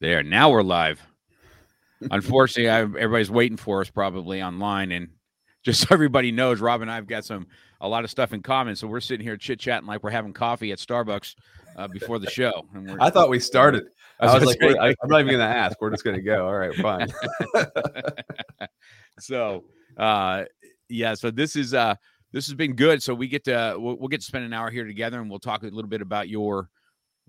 There, now we're live. Unfortunately, I, everybody's waiting for us probably online, and just so everybody knows, Rob and I've got some a lot of stuff in common. So we're sitting here chit chatting like we're having coffee at Starbucks uh, before the show. And I thought we started. I was, like, I, am not even going to ask. We're just going to go. All right, fine. so, uh, yeah. So this is uh, this has been good. So we get to we'll, we'll get to spend an hour here together, and we'll talk a little bit about your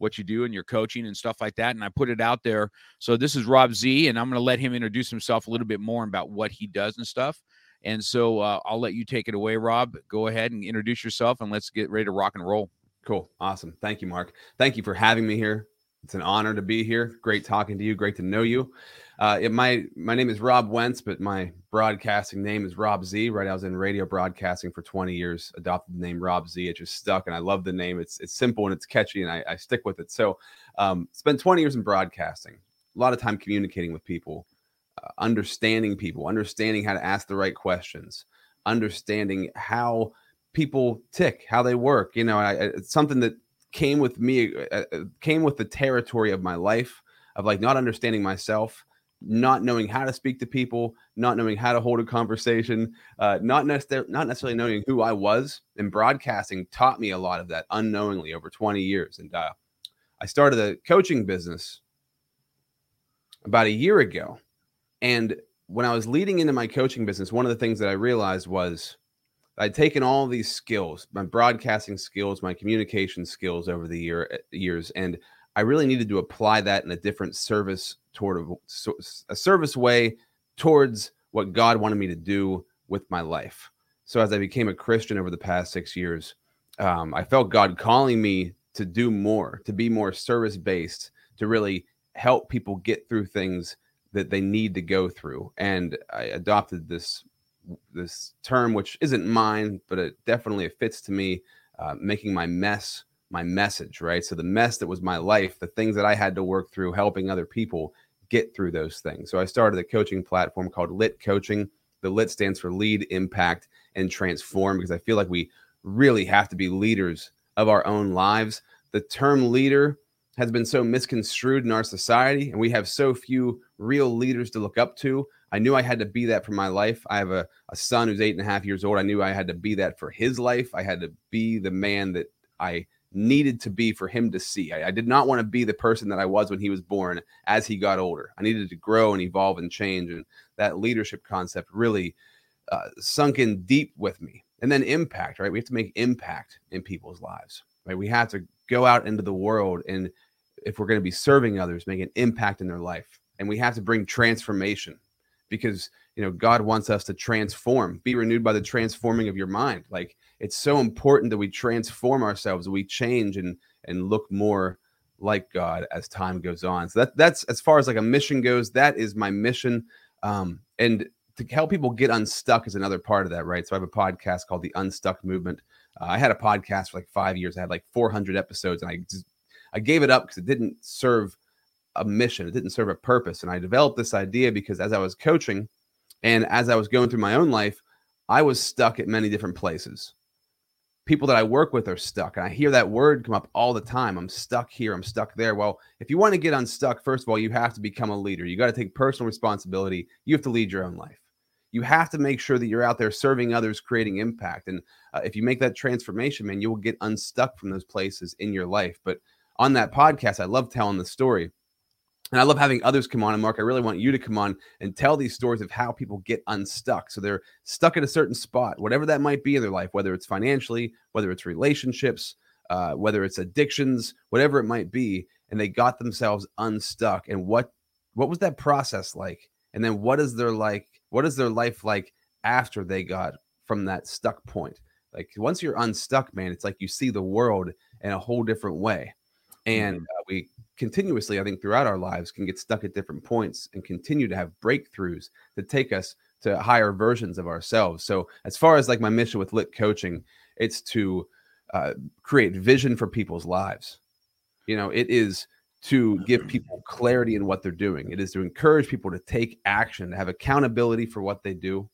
what you do and your coaching and stuff like that. And I put it out there. So this is Rob Z, and I'm going to let him introduce himself a little bit more about what he does and stuff. And so uh, I'll let you take it away, Rob. Go ahead and introduce yourself, and let's get ready to rock and roll. Cool. Awesome. Thank you, Mark. Thank you for having me here. It's an honor to be here. Great talking to you. Great to know you. Uh, it, my my name is Rob Wentz, but my broadcasting name is Rob Z. Right, I was in radio broadcasting for 20 years. Adopted the name Rob Z. It just stuck, and I love the name. It's it's simple and it's catchy, and I, I stick with it. So, um, spent 20 years in broadcasting. A lot of time communicating with people, uh, understanding people, understanding how to ask the right questions, understanding how people tick, how they work. You know, I, it's something that came with me, uh, uh came with the territory of my life of like not understanding myself not knowing how to speak to people, not knowing how to hold a conversation, uh, not, necessarily not necessarily knowing who I was. And broadcasting taught me a lot of that unknowingly over 20 years. And uh, I started a coaching business about a year ago. And when I was leading into my coaching business, one of the things that I realized was I'd taken all these skills, my broadcasting skills, my communication skills over the year eh, years, and I really needed to apply that in a different service toward a, a service way towards what God wanted me to do with my life. So as I became a Christian over the past six years, um, I felt God calling me to do more, to be more service based, to really help people get through things that they need to go through. And I adopted this this term, which isn't mine, but it definitely fits to me, uh, making my mess my message, right? So the mess that was my life, the things that I had to work through, helping other people get through those things. So I started a coaching platform called Lit Coaching. The Lit stands for Lead, Impact, and Transform because I feel like we really have to be leaders of our own lives. The term leader has been so misconstrued in our society, and we have so few real leaders to look up to. I knew I had to be that for my life. I have a, a son who's eight and a half years old. I knew I had to be that for his life. I had to be the man that I needed to be for him to see. I, I, did not want to be the person that I was when he was born as he got older. I needed to grow and evolve and change. And that leadership concept really uh, sunk in deep with me. And then impact, right? We have to make impact in people's lives, right? We have to go out into the world and if we're going to be serving others, make an impact in their life. And we have to bring transformation because, you know, God wants us to transform, be renewed by the transforming of your mind. Like, it's so important that we transform ourselves, we change and and look more like God as time goes on. So that that's as far as like a mission goes. That is my mission, um, and to help people get unstuck is another part of that, right? So I have a podcast called the Unstuck Movement. Uh, I had a podcast for like five years. I had like 400 episodes, and I just I gave it up because it didn't serve a mission. It didn't serve a purpose. And I developed this idea because as I was coaching and as I was going through my own life, I was stuck at many different places people that I work with are stuck. And I hear that word come up all the time. I'm stuck here. I'm stuck there. Well, if you want to get unstuck, first of all, you have to become a leader. You got to take personal responsibility. You have to lead your own life. you have to make sure that you're out there serving others, creating impact. And uh, if you make that transformation, man, you will get unstuck from those places in your life. But on that podcast, I love telling the story. And I love having others come on. And Mark, I really want you to come on and tell these stories of how people get unstuck. So they're stuck at a certain spot, whatever that might be in their life, whether it's financially, whether it's relationships, uh, whether it's addictions, whatever it might be, and they got themselves unstuck. And what what was that process like? And then what is their like? What is their life like after they got from that stuck point? Like once you're unstuck, man, it's like you see the world in a whole different way. And mm-hmm. uh, we continuously, I think, throughout our lives can get stuck at different points and continue to have breakthroughs that take us to higher versions of ourselves. So, as far as like my mission with Lit Coaching, it's to uh, create vision for people's lives. You know, it is to give people clarity in what they're doing. It is to encourage people to take action, to have accountability for what they do.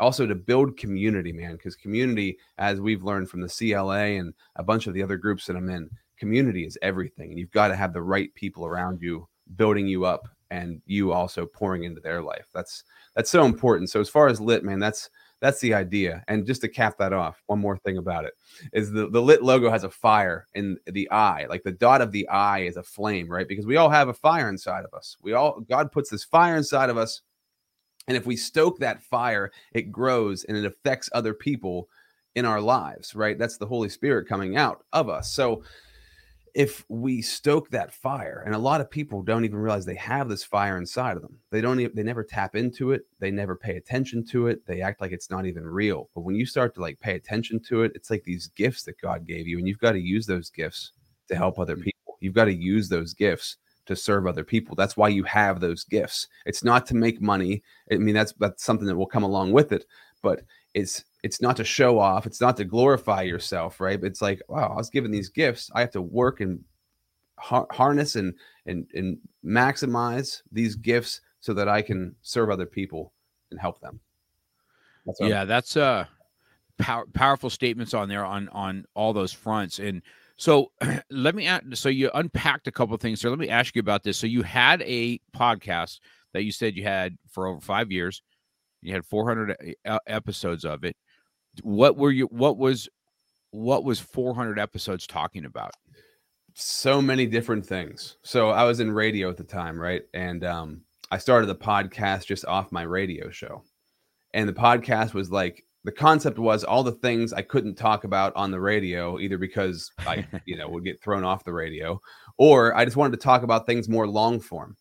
Also, to build community, man, because community, as we've learned from the CLA and a bunch of the other groups that I'm in, community is everything. And you've got to have the right people around you building you up and you also pouring into their life. That's that's so important. So as far as lit, man, that's that's the idea. And just to cap that off, one more thing about it is the, the lit logo has a fire in the eye. Like the dot of the eye is a flame, right? Because we all have a fire inside of us. We all God puts this fire inside of us. And if we stoke that fire, it grows and it affects other people in our lives, right? That's the Holy Spirit coming out of us. So if we stoke that fire and a lot of people don't even realize they have this fire inside of them. They don't even, they never tap into it they never pay attention to it they act like it's not even real. But when you start to like pay attention to it it's like these gifts that god gave you and you've got to use those gifts to help other mm. people. You've got to use those gifts to serve other people. That's why you have those gifts. It's not to make money. I mean that's that's something that will come along with it but it's it's not to show off it's not to glorify yourself right? But it's like wow i was given these gifts. I have to work and har- harness and and and maximize these gifts so that i can serve other people and help them. That's yeah that's uh power, powerful statements on there on on all those fronts. And so let me ask, so you unpacked a couple things here. Let me ask you about this. So you had a podcast that you said you had for over five years. You had 400 episodes of it what were you what was what was 400 episodes talking about? So many different things. So i was in radio at the time right? And um i started the podcast just off my radio show. And the podcast was like the concept was all the things i couldn't talk about on the radio either because i you know would get thrown off the radio or i just wanted to talk about things more long form.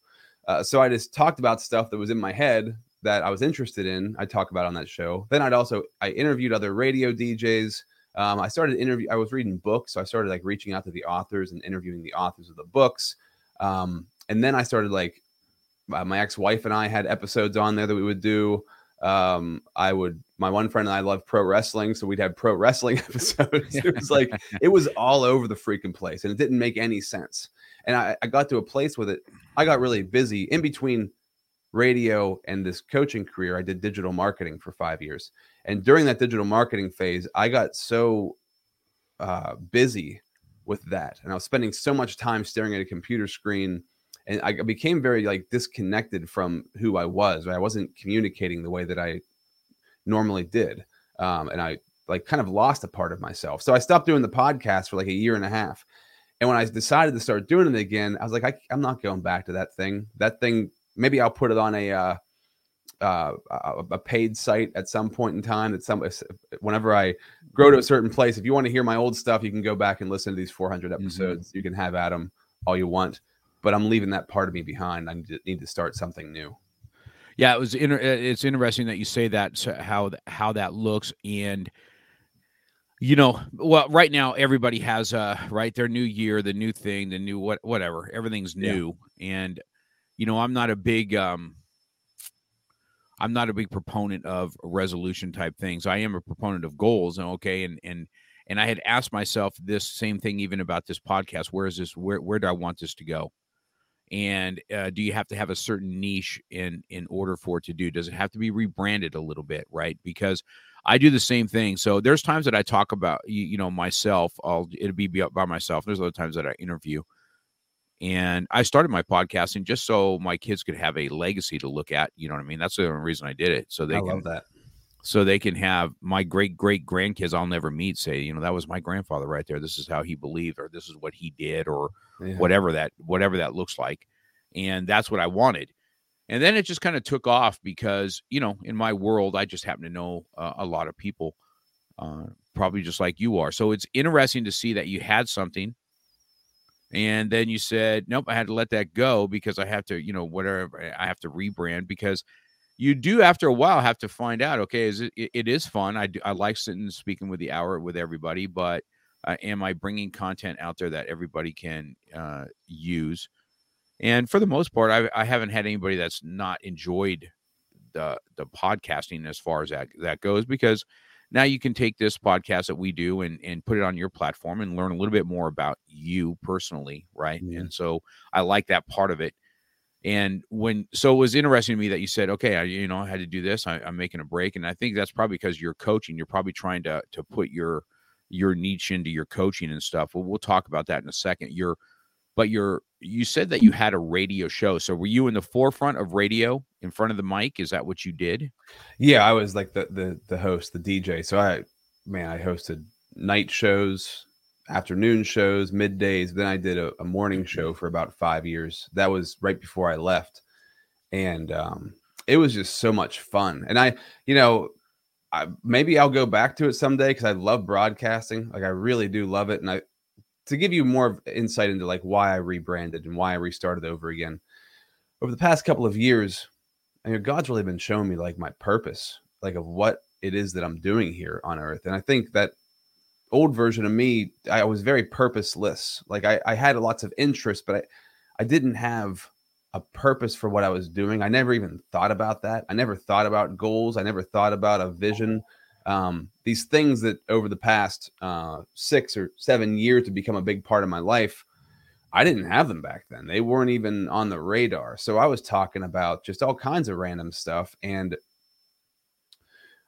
Uh, so i just talked about stuff that was in my head that I was interested in, I talk about on that show. Then I'd also I interviewed other radio DJs. Um, I started interview. I was reading books, so I started like reaching out to the authors and interviewing the authors of the books. Um, and then I started like uh, my ex-wife and I had episodes on there that we would do. Um, I would my one friend and I love pro wrestling, so we'd have pro wrestling episodes. it was like it was all over the freaking place, and it didn't make any sense. And I, I got to a place with it. I got really busy in between radio and this coaching career, I did digital marketing for five years. And during that digital marketing phase, I got so uh, busy with that. And I was spending so much time staring at a computer screen. And I became very like disconnected from who I was. Right? I wasn't communicating the way that I normally did. Um, and I like kind of lost a part of myself. So I stopped doing the podcast for like a year and a half. And when I decided to start doing it again, I was like, I, I'm not going back to that thing. That thing maybe I'll put it on a uh, uh, a paid site at some point in time. That some whenever I grow to a certain place, if you want to hear my old stuff, you can go back and listen to these 400 mm-hmm. episodes. Mm-hmm. You can have Adam all you want, but I'm leaving that part of me behind. I need to, need to start something new. Yeah, it was. Inter- it's interesting that you say that how how that looks and you know well right now everybody has uh right their new year the new thing the new what whatever everything's new yeah. and you know, I'm not a big um I'm not a big proponent of resolution type things. I am a proponent of goals and okay and and and I had asked myself this same thing even about this podcast. Where is this? Where where do I want this to go? And uh, do you have to have a certain niche in in order for it to do? Does it have to be rebranded a little bit, right? Because I do the same thing. So there's times that I talk about you, you know myself. I'll it'll be by myself. There's other times that I interview, And I started my podcasting just so my kids could have a legacy to look at. You know what I mean? That's the only reason I did it. So they I can love that. so they can have my great great grandkids I'll never meet say, you know, that was my grandfather right there. This is how he believed, or this is what he did, or Yeah. whatever that whatever that looks like. And that's what I wanted. And then it just kind of took off because, you know, in my world, I just happen to know uh, a lot of people, uh, probably just like you are. So it's interesting to see that you had something. And then you said, nope, I had to let that go because I have to, you know, whatever, I have to rebrand because you do after a while have to find out okay is it, it it is fun. I do, i like sitting and speaking with the hour with everybody but uh, am i bringing content out there that everybody can uh, use? And for the most part I, I haven't had anybody that's not enjoyed the the podcasting as far as that that goes because now you can take this podcast that we do and and put it on your platform and learn a little bit more about you personally right? Yeah. and so i like that part of it. And when so it was interesting to me that you said okay I, you know i had to do this. I, i'm making a break. And i think that's probably because you're coaching. You're probably trying to to put your your niche into your coaching and stuff. Well we'll talk about that in a second. You're but you're you said that you had a radio show so were you in the forefront of radio in front of the mic is that what you did Yeah, I was like the the the host, the DJ. So I man, I hosted night shows, afternoon shows, middays. Then I did a, a morning show for about five years. That was right before I left. And um it was just so much fun. And I, you know, I, maybe I'll go back to it someday because I love broadcasting. Like I really do love it. And I to give you more insight into like why I rebranded and why I restarted over again. Over the past couple of years, I mean, God's really been showing me like my purpose, like of what it is that I'm doing here on earth. And I think that old version of me, I was very purposeless. Like I, I had lots of interest, but I, I didn't have a purpose for what I was doing. I never even thought about that. I never thought about goals. I never thought about a vision. Um, these things that over the past uh, six or seven years to become a big part of my life, I didn't have them back then. They weren't even on the radar. So I was talking about just all kinds of random stuff. And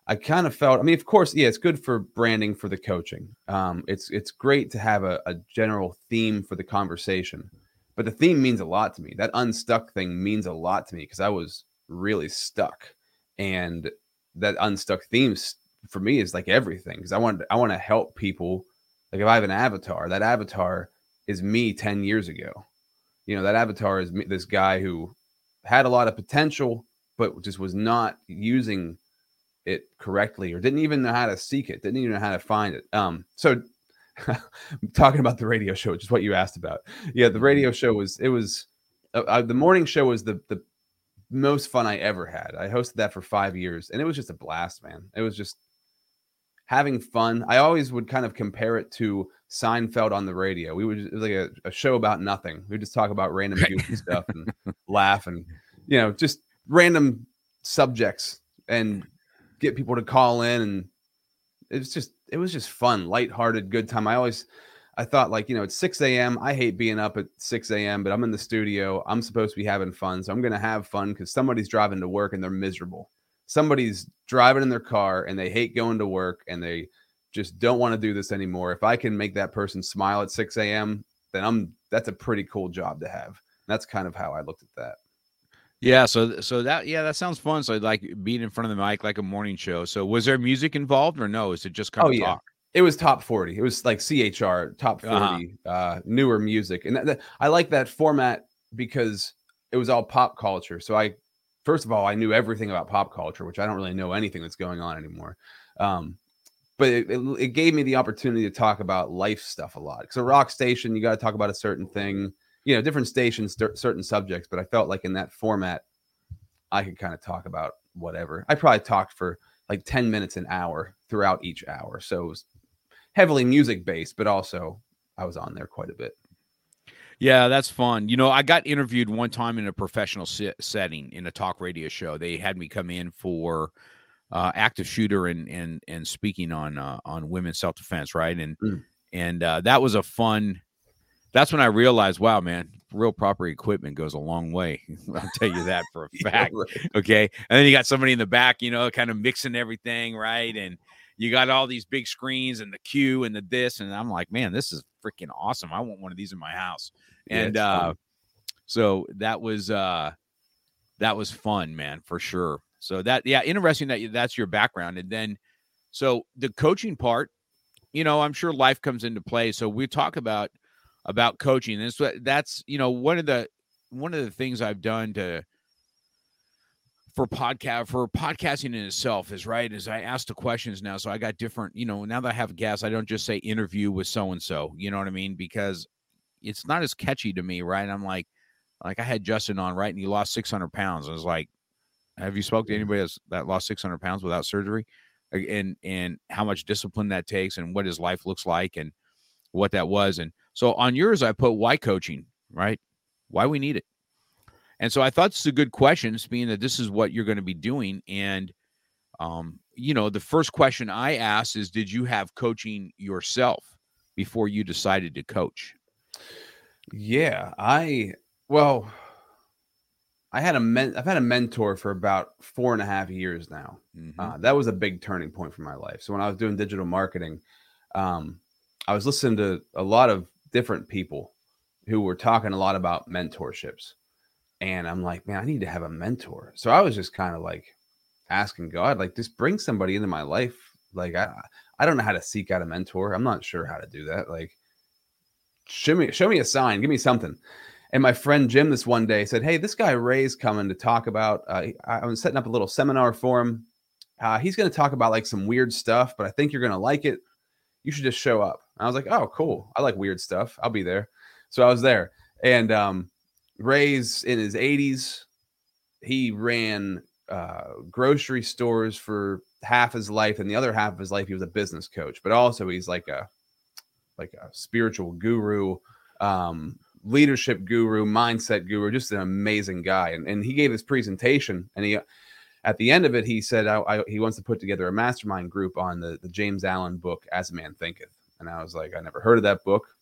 I kind of felt, I mean, of course, yeah, it's good for branding for the coaching. Um, it's it's great to have a, a general theme for the conversation. But the theme means a lot to me. That unstuck thing means a lot to me because I was really stuck. And that unstuck theme s- for me is like everything because I want I want to help people. Like if I have an avatar, that avatar is me 10 years ago. You know, that avatar is me, this guy who had a lot of potential, but just was not using it correctly or didn't even know how to seek it, didn't even know how to find it. Um, so talking about the radio show, which is what you asked about. Yeah, the radio show was, it was, uh, uh, the morning show was the, the most fun I ever had. I hosted that for five years and it was just a blast, man. It was just having fun. I always would kind of compare it to Seinfeld on the radio. We would it was like a, a show about nothing. We would just talk about random goofy stuff and laugh and you know just random subjects and get people to call in and it was just it was just fun, lighthearted, good time. I always I thought like you know it's 6 a.m. I hate being up at 6 a.m. but I'm in the studio. I'm supposed to be having fun, so I'm gonna have fun because somebody's driving to work and they're miserable. Somebody's driving in their car and they hate going to work and they just don't want to do this anymore. If I can make that person smile at 6 a.m., then I'm that's a pretty cool job to have. That's kind of how I looked at that. yeah so so that yeah that sounds fun so like being in front of the mic like a morning show so was there music involved or no is it just kind Oh, of yeah. talk It was top 40. It was like CHR, top 40, Uh-huh. uh newer music. And that, that- I like that format because it was all pop culture. So I first of all, I knew everything about pop culture, which I don't really know anything that's going on anymore. Um but it, it, it gave me the opportunity to talk about life stuff a lot. So rock station, you got to talk about a certain thing, you know, different stations, cer- certain subjects. But I felt like in that format, I could kind of talk about whatever. I probably talked for like 10 minutes an hour throughout each hour. So it was heavily music based, but also I was on there quite a bit. Yeah, that's fun. You know, I got interviewed one time in a professional se- setting in a talk radio show. They had me come in for uh, active shooter and and and speaking on uh, on women's self defense, right? And Mm. and uh, that was a fun. That's when I realized, wow, man, real proper equipment goes a long way. I'll tell you that for a fact. Yeah, right. okay and then you got somebody in the back you know kind of mixing everything right and you got all these big screens and the queue and the this, and I'm like, man, this is freaking awesome. I want one of these in my house. Yeah, And uh, fun. so that was uh, that was fun, man, for sure. So that yeah, interesting that that's your background, and then so the coaching part, you know, I'm sure life comes into play. So we talk about about coaching. and so that's you know one of the one of the things I've done to for podcast for podcasting in itself is right is I ask the questions now. So I got different, you know, now that I have guests, I don't just say interview with so and so. You know what I mean? Because it's not as catchy to me, right? I'm like, like I had Justin on, right, and he lost 600 pounds. I was like, have you spoke to mm-hmm. anybody that's, that lost 600 pounds without surgery, and and how much discipline that takes, and what his life looks like, and what that was, and so on yours, I put why coaching, right? Why we need it. And so I thought this is a good question, being that this is what you're going to be doing. And, um, you know, the first question I asked is Did you have coaching yourself before you decided to coach? Yeah, I well, I had a men. I've had a mentor for about four and a half years now. Mhm. Uh, that was a big turning point for my life. So when I was doing digital marketing, um, I was listening to a lot of different people who were talking a lot about mentorships, and I'm like, man, I need to have a mentor. So I was just kind of like asking God, like, just bring somebody into my life. Like I, I don't know how to seek out a mentor. I'm not sure how to do that. Like, show me, show me a sign, give me something. And my friend Jim this one day said, "Hey, this guy Ray's coming to talk about. Uh, I was setting up a little seminar for him. Uh, he's going to talk about like some weird stuff, but I think you're going to like it. You should just show up." And I was like, "Oh, cool. I like weird stuff. I'll be there." So I was there, and um, Ray's in his 80s. He ran uh, grocery stores for half his life, and the other half of his life he was a business coach. But also he's like a like a spiritual guru. Um, leadership guru, mindset guru, just an amazing guy. And, and he gave this presentation, and he, at the end of it, he said I, I, he wants to put together a mastermind group on the, the James Allen book, As a Man Thinketh. And I was like, I never heard of that book.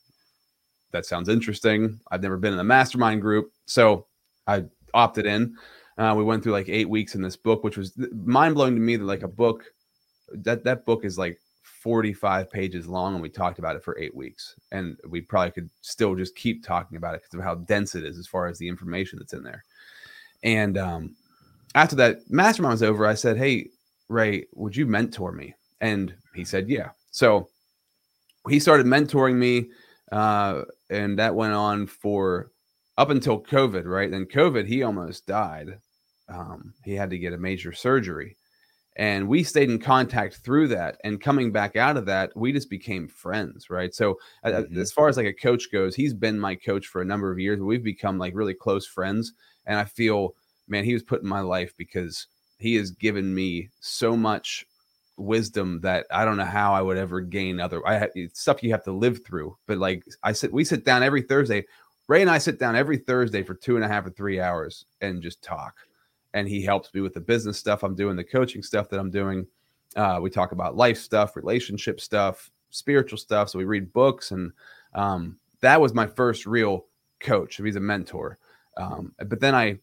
That sounds interesting. I've never been in a mastermind group, so I opted in. Uh, we went through like eight weeks in this book, which was mind blowing to me. That like a book, that that book is like 45 pages long and we talked about it for eight weeks and we probably could still just keep talking about it because of how dense it is as far as the information that's in there and um, after that mastermind was over i said hey ray would you mentor me and he said yeah so he started mentoring me uh, and that went on for up until covid right? Then covid he almost died. Um, he had to get a major surgery. And we stayed in contact through that. And coming back out of that we just became friends right? So Mhm. as far as like a coach goes he's been my coach for a number of years we've become like really close friends. And i feel man he was put in my life because he has given me so much wisdom that i don't know how i would ever gain other i stuff you have to live through but like i said, we sit down every thursday ray and i sit down every thursday for two and a half or three hours and just talk and he helps me with the business stuff I'm doing, the coaching stuff that I'm doing. Uh, we talk about life stuff, relationship stuff, spiritual stuff. So we read books, and um, that was my first real coach. He's a mentor. Um, but then I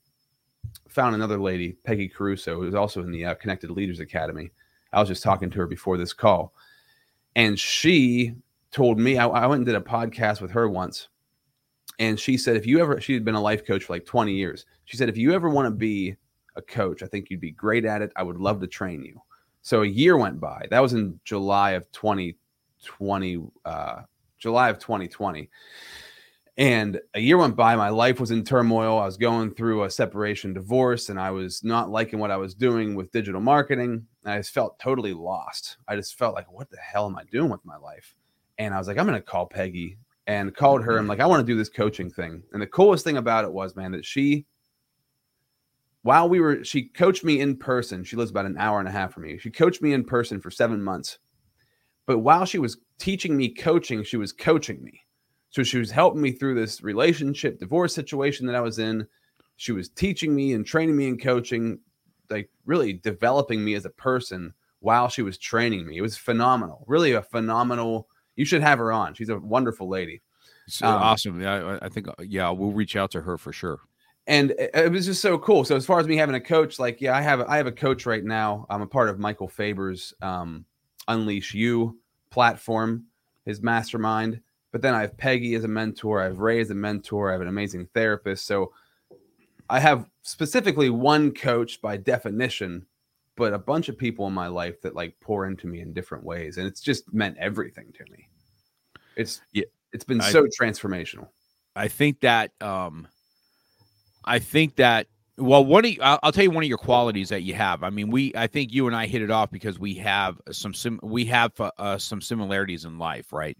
found another lady, Peggy Caruso, who's also in the uh, Connected Leaders Academy. I was just talking to her before this call, and she told me I, I went and did a podcast with her once, and she said if you ever she had been a life coach for like 20 years. She said if you ever want to be a coach. I think you'd be great at it. I would love to train you. So a year went by. That was in July of 2020, uh, July of 2020. And a year went by. My life was in turmoil. I was going through a separation divorce and I was not liking what I was doing with digital marketing. I just felt totally lost. I just felt like, what the hell am I doing with my life? And I was like, I'm to call Peggy and called her. I'm like, I want to do this coaching thing. And the coolest thing about it was, man, that she while we were she coached me in person she lives about an hour and a half from me she coached me in person for seven months but while she was teaching me coaching she was coaching me so she was helping me through this relationship divorce situation that i was in she was teaching me and training me in coaching like really developing me as a person while she was training me it was phenomenal really a phenomenal you should have her on she's a wonderful lady So Um, awesome. Yeah, I, I think, uh, yeah, we'll reach out to her for sure. and it, it was just so cool. So as far as me having a coach, like yeah, I have I have a coach right now. I'm a part of Michael Faber's um, Unleash You platform, his mastermind. But then I have Peggy as a mentor. I have Ray as a mentor. I have an amazing therapist. So I have specifically one coach by definition, but a bunch of people in my life that like pour into me in different ways. And it's just meant everything to me. It's Yeah, it's been I- so transformational. I think that um I think that well one of you, I'll, I'll tell you one of your qualities that you have. I mean, we I think you and I hit it off because we have some sim we have uh, uh, some similarities in life, right?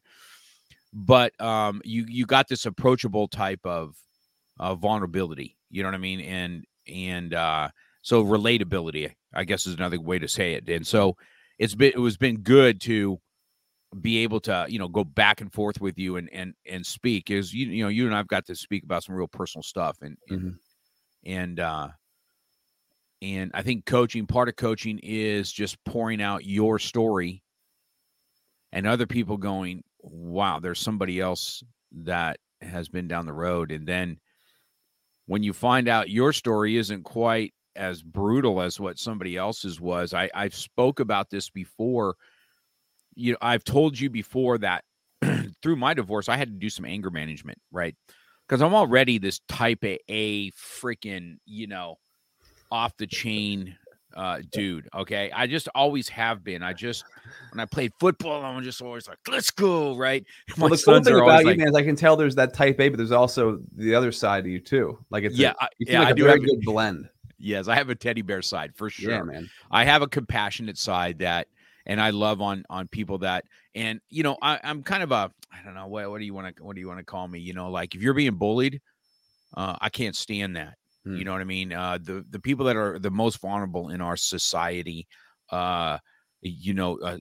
But um you you got this approachable type of uh, vulnerability, you know what I mean? And and uh so relatability, I guess is another way to say it. And so it's been it was been good to be able to you know go back and forth with you and and and speak is you you know you and I've got to speak about some real personal stuff and and Mhm. and uh and I think coaching part of coaching is just pouring out your story and other people going wow there's somebody else that has been down the road and then when you find out your story isn't quite as brutal as what somebody else's was I I've spoke about this before. You know I've told you before that through my divorce I had to do some anger management right? Because I'm already this type A, a freaking you know off the chain uh dude okay I just always have been I just when I played football I'm just always like let's go right my Well, the cool thing about you, like man, is I can tell there's that type A, but there's also the other side of you too. Like it's yeah a, I, you seem yeah like I a do have, good blend. yes I have a teddy bear side for sure Yeah, man. I have a compassionate side that, and I love on on people that, and you know, I, I'm kind of a, I don't know what what do you want to what do you want to call me? You know, like if you're being bullied, uh, I can't stand that. Hmm. You know what I mean? Uh, the the people that are the most vulnerable in our society, uh, you know, uh,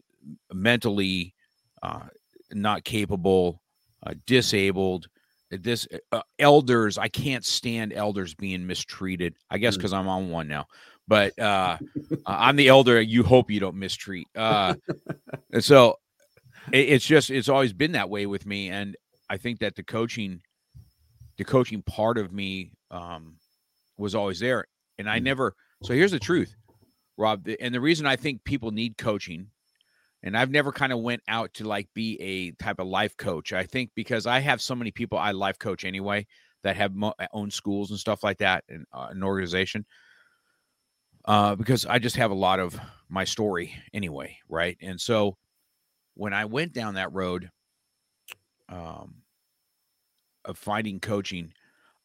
mentally uh, not capable, uh, disabled. This uh, elders, I can't stand elders being mistreated. I guess Hmm. because I'm on one now, but uh, uh, I'm the elder. You hope you don't mistreat. Uh, and so it, it's just it's always been that way with me, and I think that the coaching, the coaching part of me, um, was always there, and I Mm. never. So here's the truth, Rob, and the reason I think people need coaching. And I've never kind of went out to like be a type of life coach. I think because I have so many people I life coach anyway that have mo- own schools and stuff like that and uh, an organization uh, because I just have a lot of my story anyway, right? And so when I went down that road um, of finding coaching,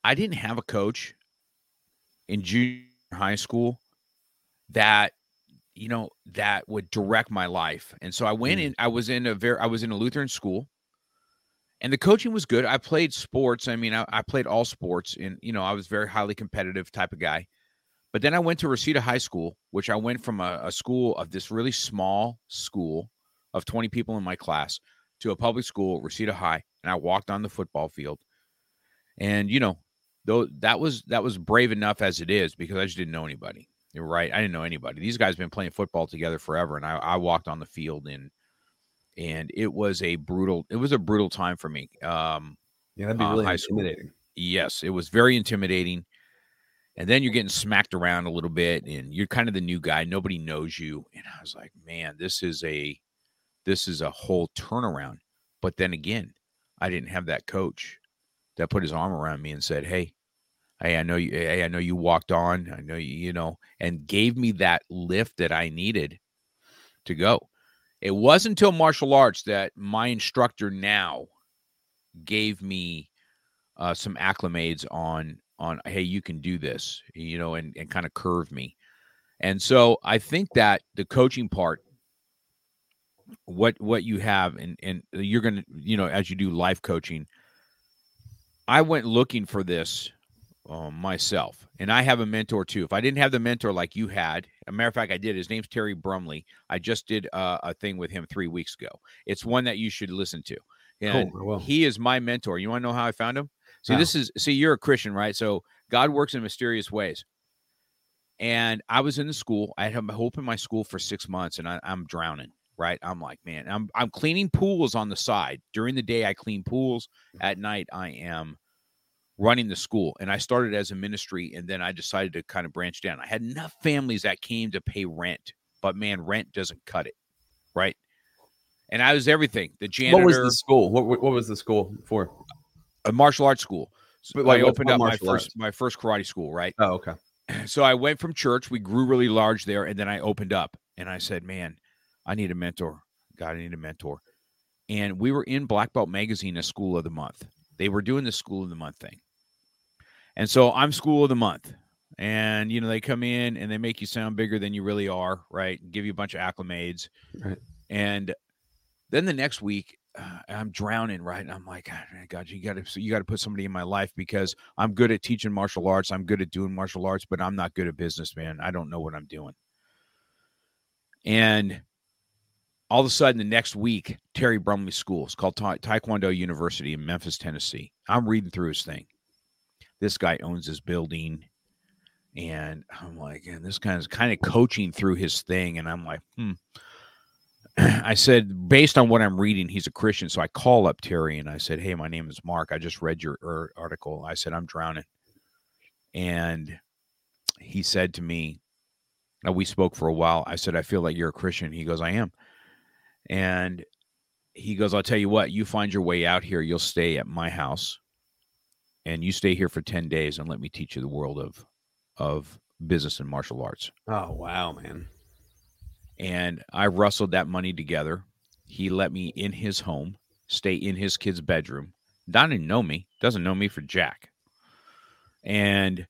I didn't have a coach in junior high school that you know that would direct my life. And so I went Mm. in. I was in a very I was in a Lutheran school. And the coaching was good. I played sports. I mean, I, I played all sports, and you know, I was very highly competitive type of guy. But then I went to Reseda High School, which I went from a, a school of this really small school of 20 people in my class to a public school, Reseda High, and I walked on the football field. And you know, though that was that was brave enough as it is because I just didn't know anybody. You're right. I didn't know anybody. These guys been playing football together forever, and I, I walked on the field and and it was a brutal it was a brutal time for me. Um, Yeah, that'd be Uh, really school. intimidating. Yes, it was very intimidating. And then you're getting smacked around a little bit and you're kind of the new guy. Nobody knows you. And I was like, man, this is a this is a whole turnaround. But then again, I didn't have that coach that put his arm around me and said, Hey, hey, I know you hey, I know you walked on. I know you, you know, and gave me that lift that I needed to go. It wasn't until martial arts that my instructor now gave me uh, some acclimates on on hey you can do this you know and and kind of curve me and so i think that the coaching part what what you have and and you're gonna you know as you do life coaching i went looking for this um, myself and i have a mentor too if i didn't have the mentor like you had a matter of fact i did his name's terry brumley i just did uh, a thing with him three weeks ago it's one that you should listen to and Cool. I will. he is my mentor you want to know how i found him See, this is see, you're a Christian, right? So God works in mysterious ways. And I was in the school. I had hope in my school for six months, and I, I'm drowning. Right? I'm like, man, I'm I'm cleaning pools on the side. During the day, I clean pools. Mm-hmm. At night, I am running the school. And I started as a ministry, and then I decided to kind of branch down. I had enough families that came to pay rent, but man, rent doesn't cut it. Right? and I was everything. The janitor. What was the school? What, what was the school for? A martial arts school. So like, I opened up my first arts? my first karate school, right? Oh, okay. so I went from church. We grew really large there, and then I opened up, and I said, "Man, I need a mentor. God, I need a mentor." And we were in Black Belt Magazine as School of the Month. They were doing the School of the Month thing, and so I'm School of the Month. And you know they come in and they make you sound bigger than you really are, right? And give you a bunch of acclimates, Right. and then the next week uh, I'm drowning, right? And I'm like, "Ah, God, you got to you got to put somebody in my life because I'm good at teaching martial arts. I'm good at doing martial arts, but I'm not good at business, man. I don't know what I'm doing. And all of a sudden, the next week, Terry Brumley School, called Ta- Taekwondo University in Memphis, Tennessee. I'm reading through his thing. This guy owns his building. And I'm like, and this guy's kind of coaching through his thing. And I'm like, hmm. I said, based on what I'm reading, he's a Christian. So I call up Terry and I said, Hey, my name is Mark. I just read your er, article. I said, I'm drowning. And he said to me, now we spoke for a while. I said, I feel like you're a Christian. He goes, I am. And he goes, I'll tell you what, you find your way out here, you'll stay at my house and you stay here for 10 days and let me teach you the world of of business and martial arts Oh wow, man. and I rustled that money together. He let me in his home, stay in his kid's bedroom. Don didn't know me, doesn't know me for Jack, and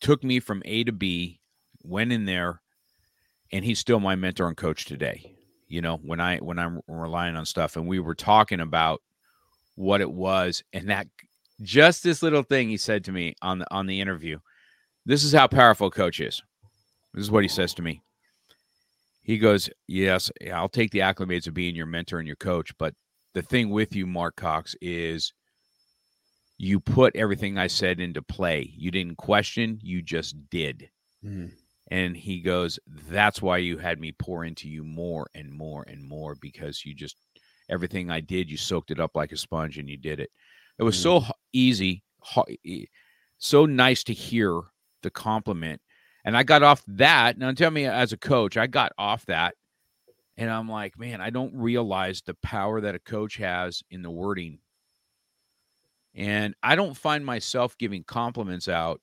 took me from A to B. Went in there, and he's still my mentor and coach today. You know, when I when I'm relying on stuff, and we were talking about what it was, and that just this little thing he said to me on the on the interview. This is how powerful a coach is. This is what he says to me. He goes, Yes, I'll take the acclimates of being your mentor and your coach. But the thing with you, Mark Cox, is you put everything I said into play. You didn't question, you just did. Mhm. And he goes, That's why you had me pour into you more and more and more because you just, everything I did, you soaked it up like a sponge and you did it. It was Mm. so easy, so nice to hear the compliment. And I got off that. Now, tell me, as a coach, I got off that. And I'm like, man, I don't realize the power that a coach has in the wording. And I don't find myself giving compliments out,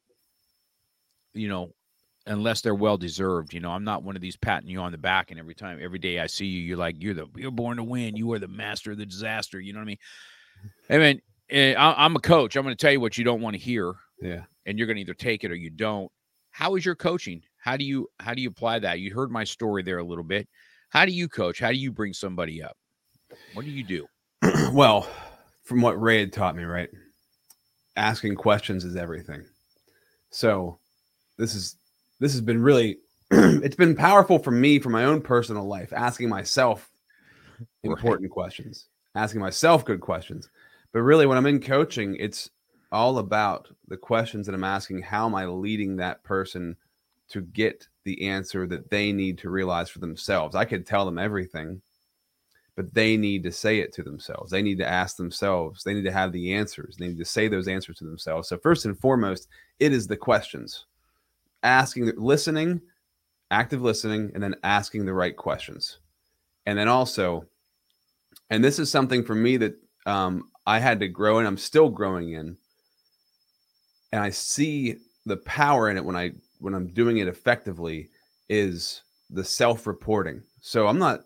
you know, unless they're well deserved. You know, I'm not one of these patting you on the back and every time, every day I see you, you're like, you're the, you're born to win. You are the master of the disaster. You know what I mean? I mean, eh, I- I'm a coach. I'm going to tell you what you don't want to hear Yeah. and you're going to either take it or you don't. How is your coaching? How do you how do you apply that? You heard my story there a little bit. How do you coach? How do you bring somebody up? What do you do? well, from what Ray had taught me, right? Asking questions is everything. So this is this has been really it's been powerful for me for my own personal life, asking myself Right. important questions, asking myself good questions. But really when I'm in coaching, it's all about the questions that I'm asking. How am I leading that person to get the answer that they need to realize for themselves? I could tell them everything, but they need to say it to themselves. They need to ask themselves. They need to have the answers. They need to say those answers to themselves. So first and foremost, it is the questions, asking, listening, active listening, and then asking the right questions. And then also, and this is something for me that um, I had to grow and I'm still growing in. And I see the power in it when I when I'm doing it effectively is the self-reporting. So I'm not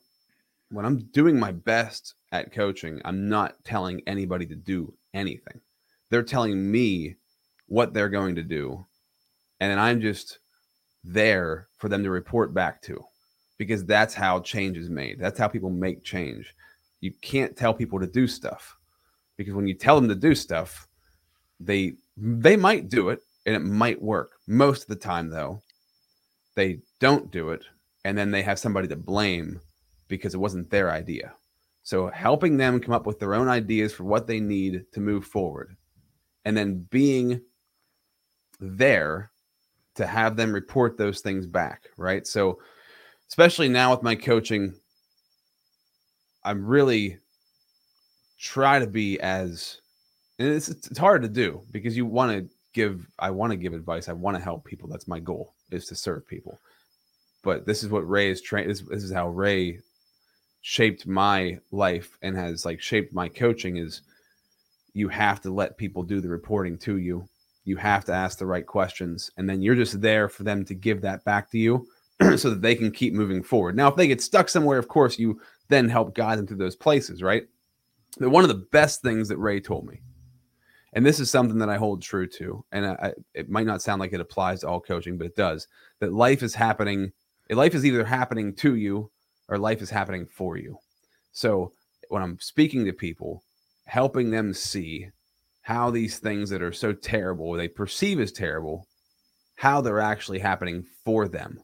when I'm doing my best at coaching, I'm not telling anybody to do anything. They're telling me what they're going to do. And then I'm just there for them to report back to because that's how change is made. That's how people make change. You can't tell people to do stuff because when you tell them to do stuff, they they might do it and it might work. Most of the time though, they don't do it and then they have somebody to blame because it wasn't their idea. So helping them come up with their own ideas for what they need to move forward and then being there to have them report those things back, right? So especially now with my coaching I'm really try to be as and it's it's hard to do because you want to give I want to give advice. I want to help people. That's my goal is to serve people. But this is what Ray is trained this, this is how Ray shaped my life and has like shaped my coaching is you have to let people do the reporting to you. You have to ask the right questions and then you're just there for them to give that back to you so that they can keep moving forward. Now if they get stuck somewhere, of course you then help guide them through those places, right? But one of the best things that Ray told me and this is something that I hold true to, and I, it might not sound like it applies to all coaching, but it does. That life is happening. Life is either happening to you or life is happening for you. So when I'm speaking to people, helping them see how these things that are so terrible, they perceive as terrible, how they're actually happening for them.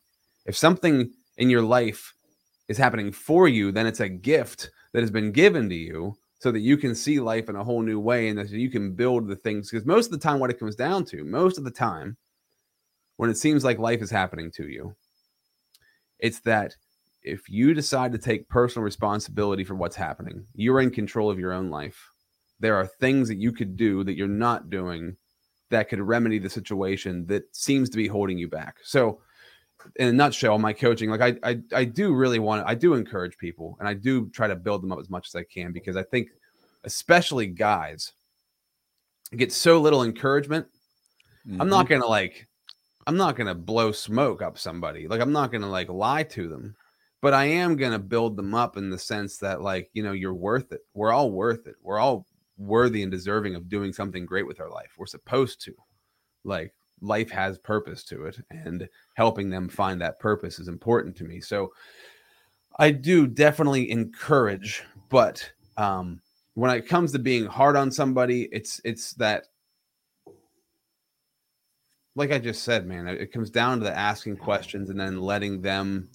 If something in your life is happening for you, then it's a gift that has been given to you so that you can see life in a whole new way and that you can build the things. Because most of the time, what it comes down to, most of the time, when it seems like life is happening to you, it's that if you decide to take personal responsibility for what's happening, you're in control of your own life. There are things that you could do that you're not doing that could remedy the situation that seems to be holding you back. So, in a nutshell, my coaching, like I, I, I do really want, I do encourage people, and I do try to build them up as much as I can because I think, especially guys, get so little encouragement. Mm-hmm. I'm not mm-hmm. gonna like, I'm not gonna blow smoke up somebody. Like I'm not gonna like lie to them, but I am gonna build them up in the sense that like you know you're worth it. We're all worth it. We're all worthy and deserving of doing something great with our life. We're supposed to. Like life has purpose to it and helping them find that purpose is important to me so i do definitely encourage but um when it comes to being hard on somebody it's it's that like i just said man it comes down to the asking questions and then letting them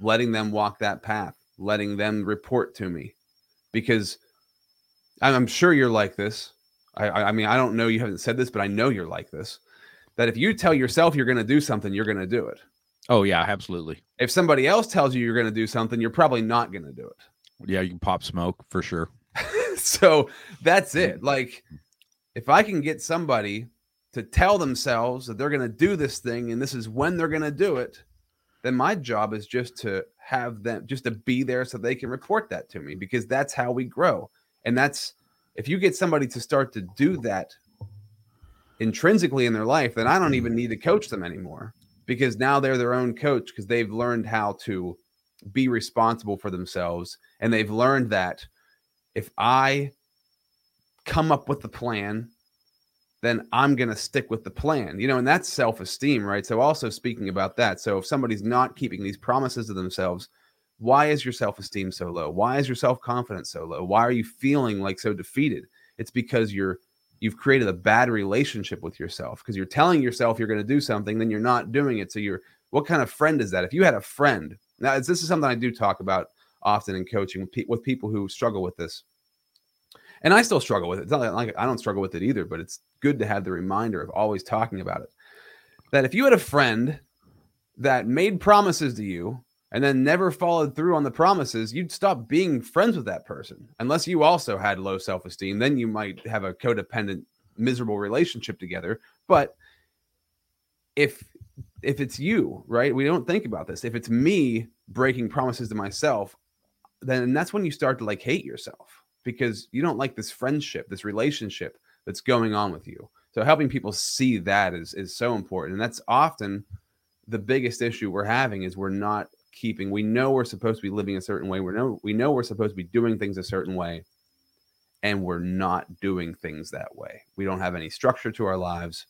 letting them walk that path letting them report to me because i'm sure you're like this I, I mean i don't know you haven't said this but i know you're like this that if you tell yourself you're going to do something, you're going to do it. Oh yeah, absolutely. If somebody else tells you you're going to do something, you're probably not going to do it. Yeah, you can pop smoke for sure. so that's it. Mm-hmm. Like if I can get somebody to tell themselves that they're going to do this thing and this is when they're going to do it, then my job is just to have them just to be there so they can report that to me because that's how we grow. And that's if you get somebody to start to do that intrinsically in their life, then I don't even need to coach them anymore because now they're their own coach because they've learned how to be responsible for themselves. And they've learned that if I come up with the plan, then I'm going to stick with the plan, you know, and that's self esteem, right? So, also speaking about that. So, if somebody's not keeping these promises to themselves, why is your self esteem so low? Why is your self confidence so low? Why are you feeling like so defeated? It's because you're you've created a bad relationship with yourself because you're telling yourself you're going to do something, then you're not doing it. So you're what kind of friend is that? If you had a friend, now this is something I do talk about often in coaching with, pe- with people who struggle with this. And I still struggle with it. It's not like I don't struggle with it either, but it's good to have the reminder of always talking about it. That if you had a friend that made promises to you and then never followed through on the promises, you'd stop being friends with that person. Unless you also had low self esteem, then you might have a codependent, miserable relationship together. But if if it's you, right? We don't think about this. If it's me breaking promises to myself, then that's when you start to like hate yourself because you don't like this friendship, this relationship that's going on with you. So helping people see that is is so important. And that's often the biggest issue we're having is we're not keeping. We know we're supposed to be living a certain way. We know we know we're supposed to be doing things a certain way, and we're not doing things that way. We don't have any structure to our lives.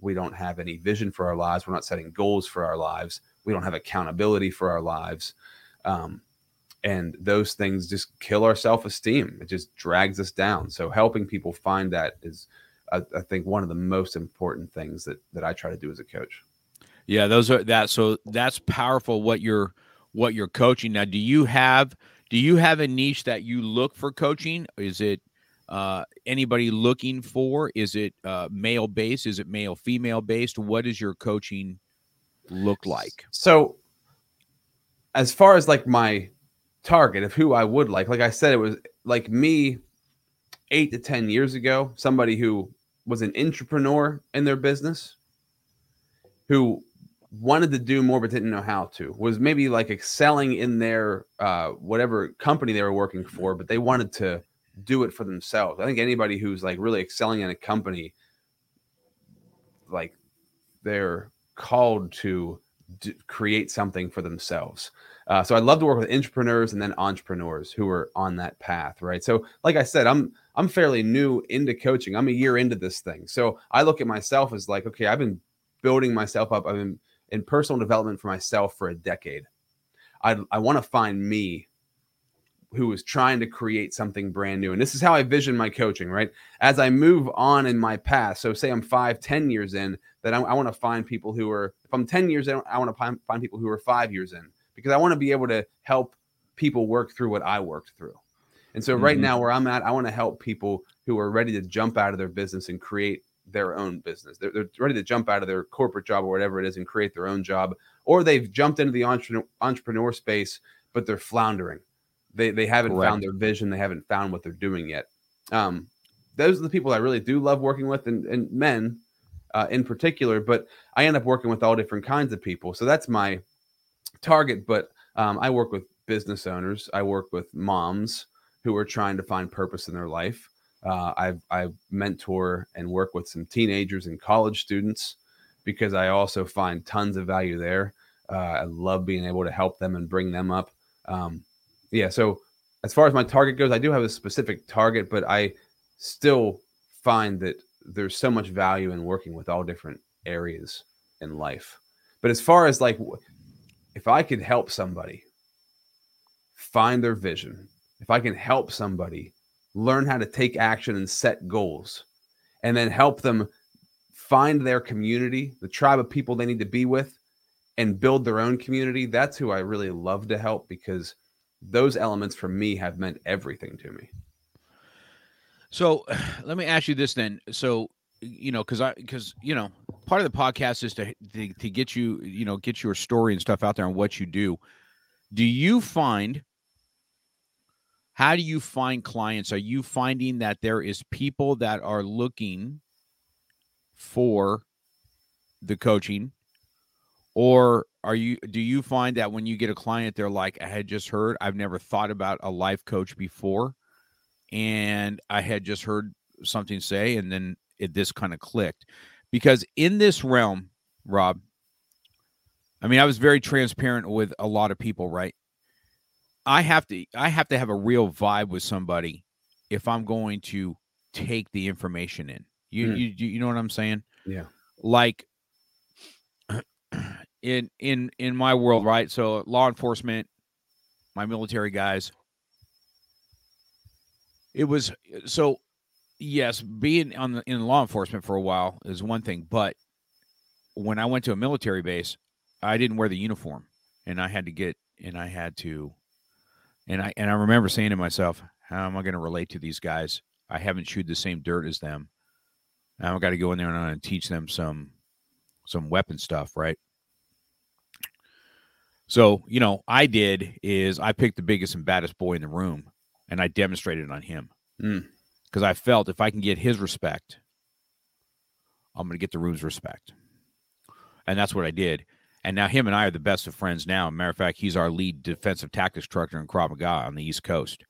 We don't have any vision for our lives. We're not setting goals for our lives. We don't have accountability for our lives. Um, and those things just kill our self-esteem. It just drags us down. So helping people find that is, I, I think, one of the most important things that that I try to do as a coach. Yeah, those are that. So that's powerful. What you're what you're coaching now. Do you have do you have a niche that you look for coaching? Is it uh, anybody looking for? Is it uh, male based? Is it male female based? What does your coaching look like? So, as far as like my target of who I would like, like I said, it was like me eight to 10 years ago, somebody who was an entrepreneur in their business, who wanted to do more but didn't know how to was maybe like excelling in their uh, whatever company they were working for but they wanted to do it for themselves. I think anybody who's like really excelling in a company like they're called to d- create something for themselves. Uh, so i'd love to work with entrepreneurs and then entrepreneurs who are on that path right? So like i said i'm i'm fairly new into coaching. I'm a year into this thing. So i look at myself as like okay i've been building myself up. I've been in personal development for myself for a decade. I, I want to find me who is trying to create something brand new. And this is how I vision my coaching, right? As I move on in my path. So say I'm five, ten years in, that I, I want to find people who are, if I'm 10 years in, I want to find, find people who are five years in because I want to be able to help people work through what I worked through. And so right mm-hmm. now where I'm at, I want to help people who are ready to jump out of their business and create their own business. They're, they're ready to jump out of their corporate job or whatever it is and create their own job, or they've jumped into the entrepreneur, entrepreneur space, but they're floundering. They, they haven't Correct. found their vision. They haven't found what they're doing yet. Um, those are the people I really do love working with, and, and men uh, in particular. But I end up working with all different kinds of people. So that's my target. But um, I work with business owners. I work with moms who are trying to find purpose in their life. Uh, I I mentor and work with some teenagers and college students because I also find tons of value there. Uh, I love being able to help them and bring them up. Um, yeah. So as far as my target goes, I do have a specific target, but I still find that there's so much value in working with all different areas in life. But as far as like, if I could help somebody find their vision, if I can help somebody learn how to take action and set goals, and then help them find their community, the tribe of people they need to be with, and build their own community. That's who I really love to help because those elements for me have meant everything to me. So let me ask you this then. So, you know, because I, because, you know, part of the podcast is to, to, to get you, you know, get your story and stuff out there and what you do. Do you find how do you find clients? Are you finding that there is people that are looking for the coaching? Or are you do you find that when you get a client they're like I had just heard I've never thought about a life coach before and I had just heard something say and then it this kind of clicked. Because in this realm Rob I mean I was very transparent with a lot of people right I have to I have to have a real vibe with somebody if I'm going to take the information in. You mm. you you know what I'm saying? Yeah. Like in in in my world, right? So law enforcement, my military guys. It was so yes, being on the, in law enforcement for a while is one thing, but when I went to a military base, I didn't wear the uniform and I had to get and I had to and I and I remember saying to myself, how am I going to relate to these guys? I haven't chewed the same dirt as them. Now I've got to go in there and teach them some some weapon stuff, right? So, you know, I did is I picked the biggest and baddest boy in the room and I demonstrated on him. Because mm. I felt if I can get his respect, I'm going to get the room's respect. And that's what I did. And now him and I are the best of friends now. Matter of fact, he's our lead defensive tactics instructor in Krav Maga on the East Coast.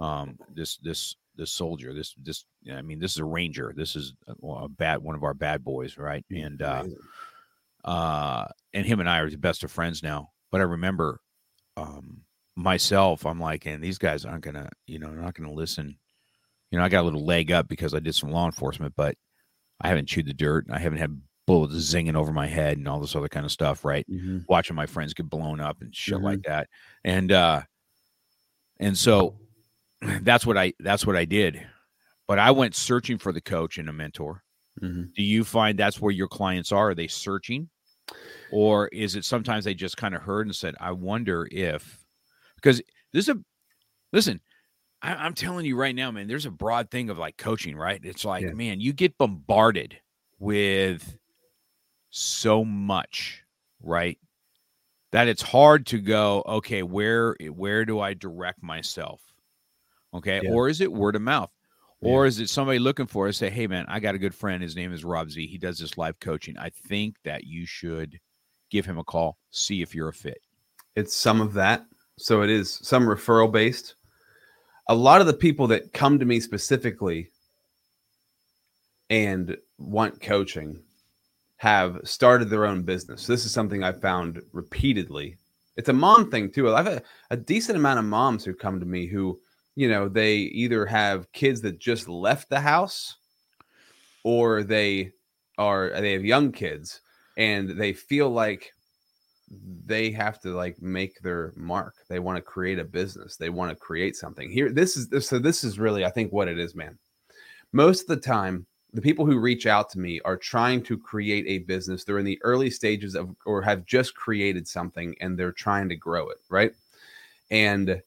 Um, this this this soldier, this this I mean, this is a ranger. This is a, a bad one of our bad boys, right? And uh, uh, and him and I are the best of friends now. But I remember um, myself, I'm like, and these guys aren't gonna, you know, not gonna listen. You know, I got a little leg up because I did some law enforcement, but I haven't chewed the dirt. I haven't had bullets zinging over my head and all this other kind of stuff, right? Mm-hmm. Watching my friends get blown up and shit mm-hmm. like that. And uh and so that's what I that's what I did. But I went searching for the coach and a mentor. Mm-hmm. Do you find that's where your clients are? Are they searching? Or is it sometimes they just kind of heard and said, I wonder if because this is a listen, I, am telling you right now, man, there's a broad thing of like coaching, right? It's like, yeah. man, you get bombarded with so much, right? That it's hard to go, okay, where where do I direct myself? Okay. Yeah. Or is it word of mouth? Yeah. Or is it somebody looking for it? Say, hey man, I got a good friend. His name is Rob Z. He does this live coaching. I think that you should give him a call, see if you're a fit. It's some of that. So it is some referral based. A lot of the people that come to me specifically and want coaching have started their own business. This is something I've found repeatedly. It's a mom thing too. I've a decent amount of moms who come to me who, you know, they either have kids that just left the house or they are they have young kids and they feel like they have to like make their mark. They want to create a business. They want to create something. Here this is so this is really I think what it is, man. Most of the time the people who reach out to me are trying to create a business. They're in the early stages of or have just created something and they're trying to grow it, right? And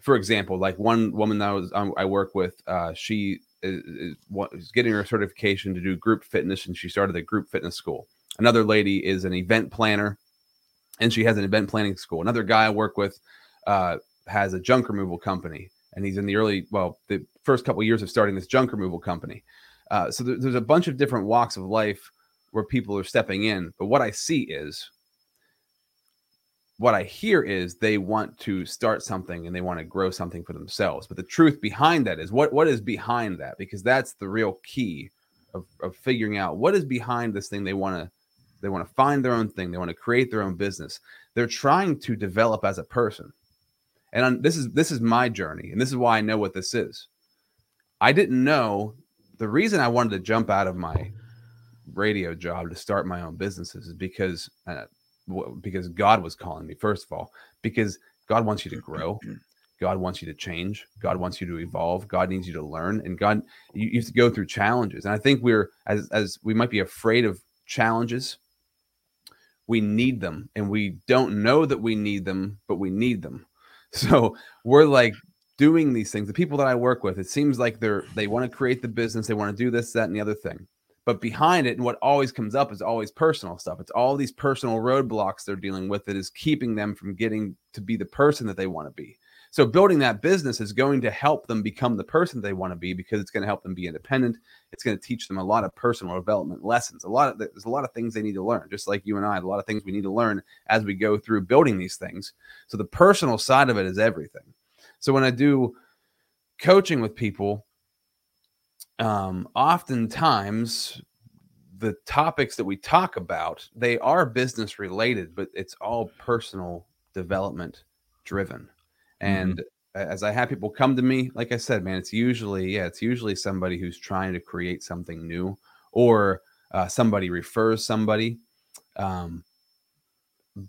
for example, like one woman that I was um, I work with, uh, she is, is, is getting her certification to do group fitness, and she started a group fitness school. Another lady is an event planner, and she has an event planning school. Another guy I work with uh, has a junk removal company, and he's in the early well the first couple years of starting this junk removal company uh, so there, there's a bunch of different walks of life where people are stepping in. But what I see is, what I hear is they want to start something and they want to grow something for themselves. But the truth behind that is what what is behind that? Because that's the real key of, of figuring out what is behind this thing they want to they want to find their own thing they want to create their own business they're trying to develop as a person and I'm, this is this is my journey and this is why i know what this is i didn't know the reason I wanted to jump out of my radio job to start my own businesses is because uh, because God was calling me first of all because God wants you to grow. God wants you to change. God wants you to evolve. God needs you to learn. And God you, you have to go through challenges. And I think we're as as we might be afraid of challenges we need them. And we don't know that we need them but we need them. So we're like doing these things the people that i work with it seems like they're they want to create the business they want to do this that and the other thing. But behind it and what always comes up is always personal stuff. It's all these personal roadblocks they're dealing with that is keeping them from getting to be the person that they want to be. So building that business is going to help them become the person they want to be because it's going to help them be independent. It's going to teach them a lot of personal development lessons a lot of there's a lot of things they need to learn just like you and i a lot of things we need to learn as we go through building these things. So the personal side of it is everything so when I do coaching with people, um, oftentimes the topics that we talk about they are business related, but it's all personal development driven. And mm-hmm. as I have people come to me, like I said, man, it's usually yeah, it's usually somebody who's trying to create something new, or uh, somebody refers somebody. Um,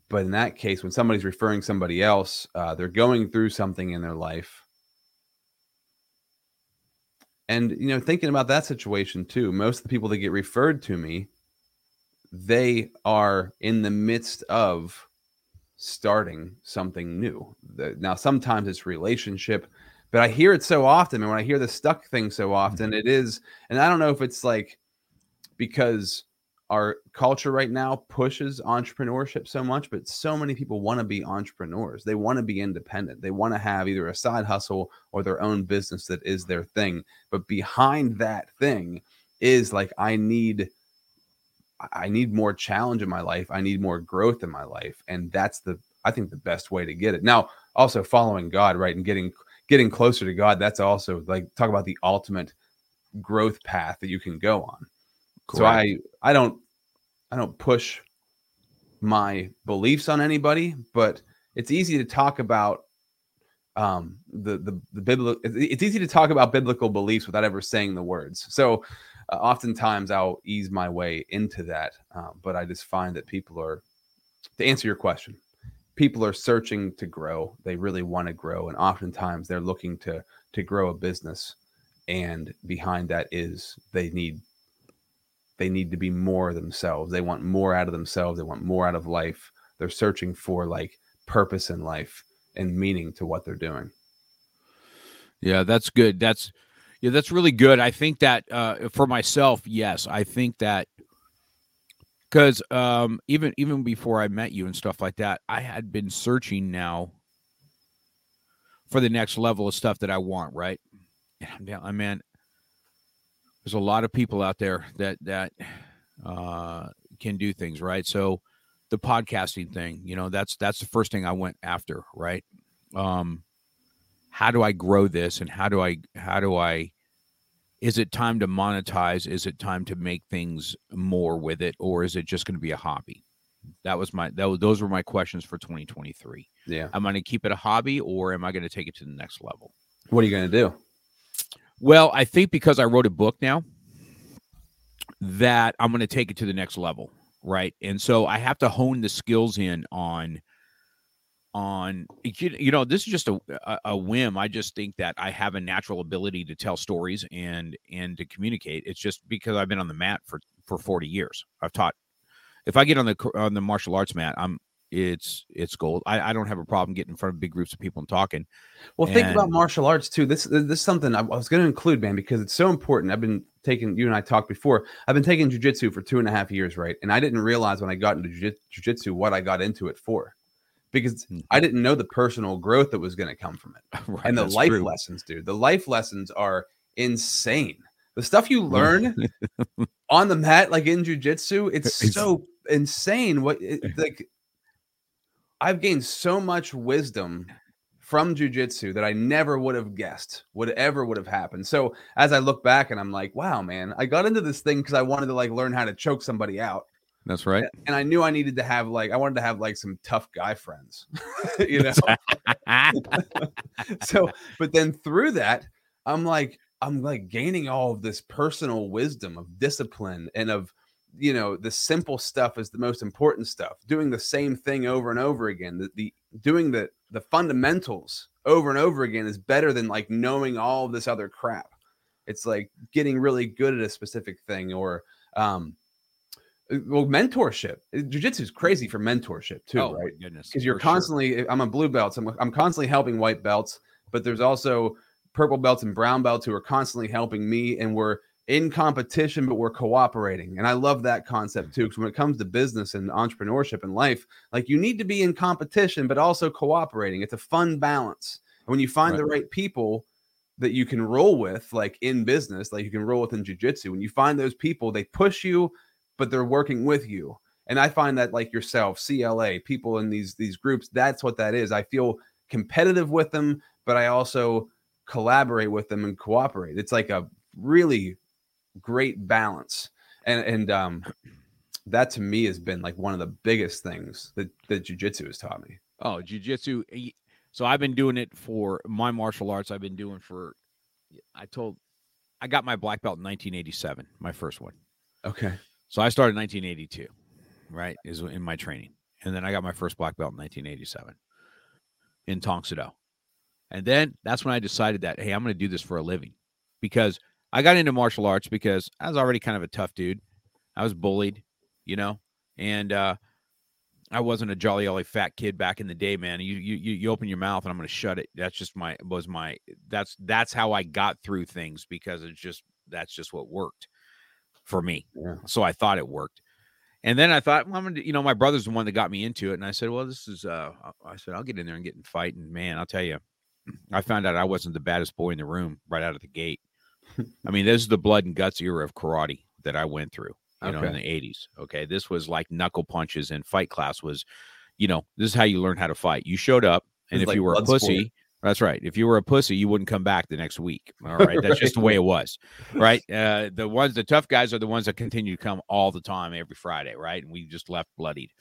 but in that case, when somebody's referring somebody else, uh, they're going through something in their life. And, you know, thinking about that situation too, most of the people that get referred to me, they are in the midst of starting something new. Now, sometimes it's relationship, but I hear it so often. And when I hear the stuck thing so often, mm-hmm. it is, and I don't know if it's like because our culture right now pushes entrepreneurship so much, but so many people want to be entrepreneurs. They want to be independent. They want to have either a side hustle or their own business that is their thing. But behind that thing is like, I need. I need more challenge in my life. I need more growth in my life. And that's the I think the best way to get it. Now, also following God, right? And getting getting closer to God, that's also like talk about the ultimate growth path that you can go on. Correct. So I I don't I don't push my beliefs on anybody, but it's easy to talk about um the the the biblical it's easy to talk about biblical beliefs without ever saying the words. So uh, oftentimes I'll ease my way into that, um, but I just find that people are to answer your question, people are searching to grow. They really want to grow, and oftentimes they're looking to to grow a business, and behind that is they need they need to be more themselves. They want more out of themselves. They want more out of life. They're searching for like purpose in life and meaning to what they're doing. Yeah, that's good. That's yeah, that's really good. I think that uh, for myself, yes, I think that because um, even even before I met you and stuff like that, I had been searching now for the next level of stuff that I want. Right? Yeah, I mean, there's a lot of people out there that that uh, can do things right. So the podcasting thing. You know, that's that's the first thing I went after, right? Um, how do I grow this, and how do I how do I is it time to monetize? Is it time to make things more with it, or is it just going to be a hobby? That was my that was, those were my questions for 2023. Yeah. Am I going to keep it a hobby, or am I going to take it to the next level? What are you going to do? Well, I think because I wrote a book now, that I'm going to take it to the next level, right? And so I have to hone the skills in on on you know this is just a, a whim. I just think that i have a natural ability to tell stories and and to communicate. It's just because i've been on the mat for for 40 years. I've taught if i get on the on the martial arts mat i'm it's it's gold i, I don't have a problem getting in front of big groups of people and talking well think about martial arts too this this is something i was going to include man because it's so important i've been taking you and i talked before i've been taking jiu-jitsu for two and a half years right and i didn't realize when i got into jiu-jitsu what i got into it for because mm-hmm. I didn't know the personal growth that was going to come from it. right, and the life true. lessons, dude. The life lessons are insane. The stuff you learn on the mat, like in jujitsu, it's, it's so insane. What it, like I've gained so much wisdom from jujitsu that I never would have guessed would ever would have happened. So as I look back and I'm like, wow, man, I got into this thing because I wanted to like learn how to choke somebody out. That's right. And I knew I needed to have like I wanted to have like some tough guy friends, you know. so, but then through that, I'm like I'm like gaining all of this personal wisdom of discipline and of you know the simple stuff is the most important stuff. Doing the same thing over and over again. The, the doing the the fundamentals over and over again is better than like knowing all this other crap. It's like getting really good at a specific thing or um uh, well mentorship uh, jiu-jitsu is crazy for mentorship too oh, right because you're constantly sure. i'm a blue belt so I'm, I'm constantly helping white belts but there's also purple belts and brown belts who are constantly helping me and we're in competition but we're cooperating and i love that concept too because when it comes to business and entrepreneurship and life like you need to be in competition but also cooperating it's a fun balance and when you find right. the right people that you can roll with like in business like you can roll with in jiu-jitsu when you find those people they push you but they're working with you. And I find that like yourself, CLA, people in these these groups, that's what that is. I feel competitive with them, but I also collaborate with them and cooperate. It's like a really great balance. And and um that to me has been like one of the biggest things that that jujitsu has taught me. Oh, jujitsu. So I've been doing it for my martial arts. I've been doing for. I told, I got my black belt in 1987, my first one. Okay. So I started in 1982, right? Is in my training. And then I got my first black belt in 1987 in Tong Do. And then that's when I decided that, hey, I'm going to do this for a living because I got into martial arts because I was already kind of a tough dude. I was bullied, you know, and uh, I wasn't a jolly jolly fat kid back in the day, man. You you you open your mouth and I'm going to shut it. That's just my was my that's that's how I got through things because it's just that's just what worked for me. Yeah. So I thought it worked. And then I thought, well, I'm gonna, you know, my brother's the one that got me into it. And I said, well, this is, uh, I said, I'll get in there and get in fight. And man, I'll tell you, I found out I wasn't the baddest boy in the room right out of the gate. I mean, this is the blood and guts era of karate that I went through, you okay. know, in the 80s. Okay. This was like knuckle punches and fight class was, you know, this is how you learn how to fight. You showed up, and if like you were a pussy, sport. That's right. If you were a pussy, you wouldn't come back the next week. All right. That's right. just the way it was. Right. Uh, the ones, the tough guys are the ones that continue to come all the time every Friday. Right. And we just left bloodied.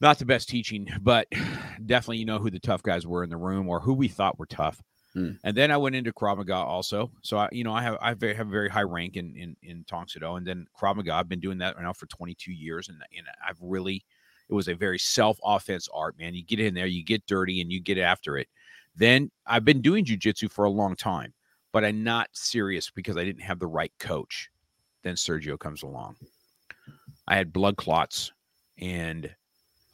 Not the best teaching, but definitely you know who the tough guys were in the room or who we thought were tough. Hmm. And then I went into Krav Maga also. So I, you know, I have I have a very high rank in in in Tang Soo Do, and then Krav Maga. I've been doing that now for 22 years, and and I've really it was a very self offense art, man. You get in there, you get dirty, and you get after it. Then I've been doing jujitsu for a long time, but I'm not serious because I didn't have the right coach. Then Sergio comes along. I had blood clots and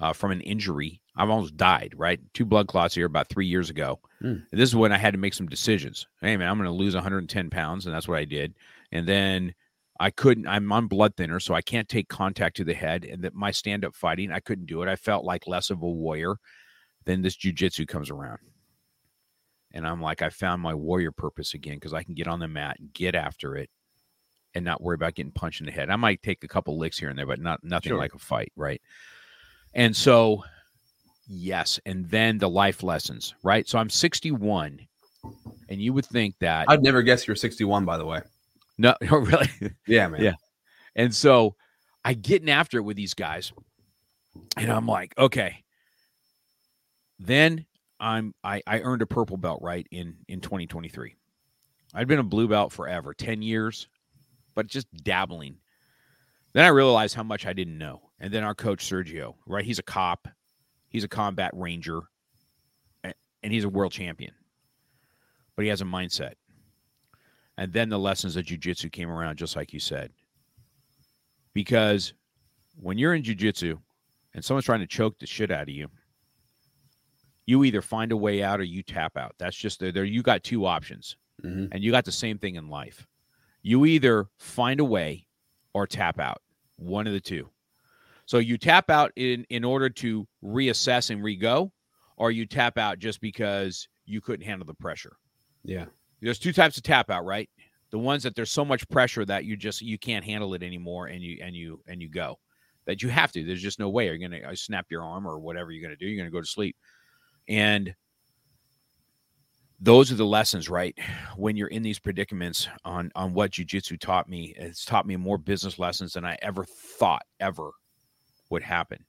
uh, from an injury. I've almost died, right? Two blood clots here about three years ago. Mm. This is when I had to make some decisions. Hey, man, I'm going to lose 110 pounds. And that's what I did. And then I couldn't, I'm on blood thinner, so I can't take contact to the head. And that my stand up fighting, I couldn't do it. I felt like less of a warrior. Then this jujitsu comes around. And I'm like, I found my warrior purpose again because I can get on the mat and get after it and not worry about getting punched in the head. I might take a couple licks here and there, but not nothing Sure. like a fight, right? And so, yes, and then the life lessons, right? So I'm 61, and you would think that I'd never guess you're 61, by the way. no, oh, really, Yeah, man. Yeah. and so I getting after it with these guys, and I'm like, okay. Then I'm I I earned a purple belt right in in 2023. I'd been a blue belt forever, 10 years, but just dabbling. Then I realized how much I didn't know. And then our coach Sergio, right? He's a cop, he's a combat ranger, and he's a world champion. But he has a mindset. And then the lessons of jujitsu came around, just like you said. Because when you're in jujitsu and someone's trying to choke the shit out of you, you either find a way out or you tap out. That's just there. There, you got two options, Mhm. and you got the same thing in life. You either find a way or tap out. One of the two. So you tap out in in order to reassess and re-go, or you tap out just because you couldn't handle the pressure. Yeah. There's two types of tap out, right? The ones that there's so much pressure that you just you can't handle it anymore, and you and you and you go. That you have to. There's just no way. You're gonna uh, snap your arm or whatever you're gonna do. You're gonna go to sleep, and those are the lessons, right? When you're in these predicaments on on what jujitsu taught me, it's taught me more business lessons than I ever thought ever would happen.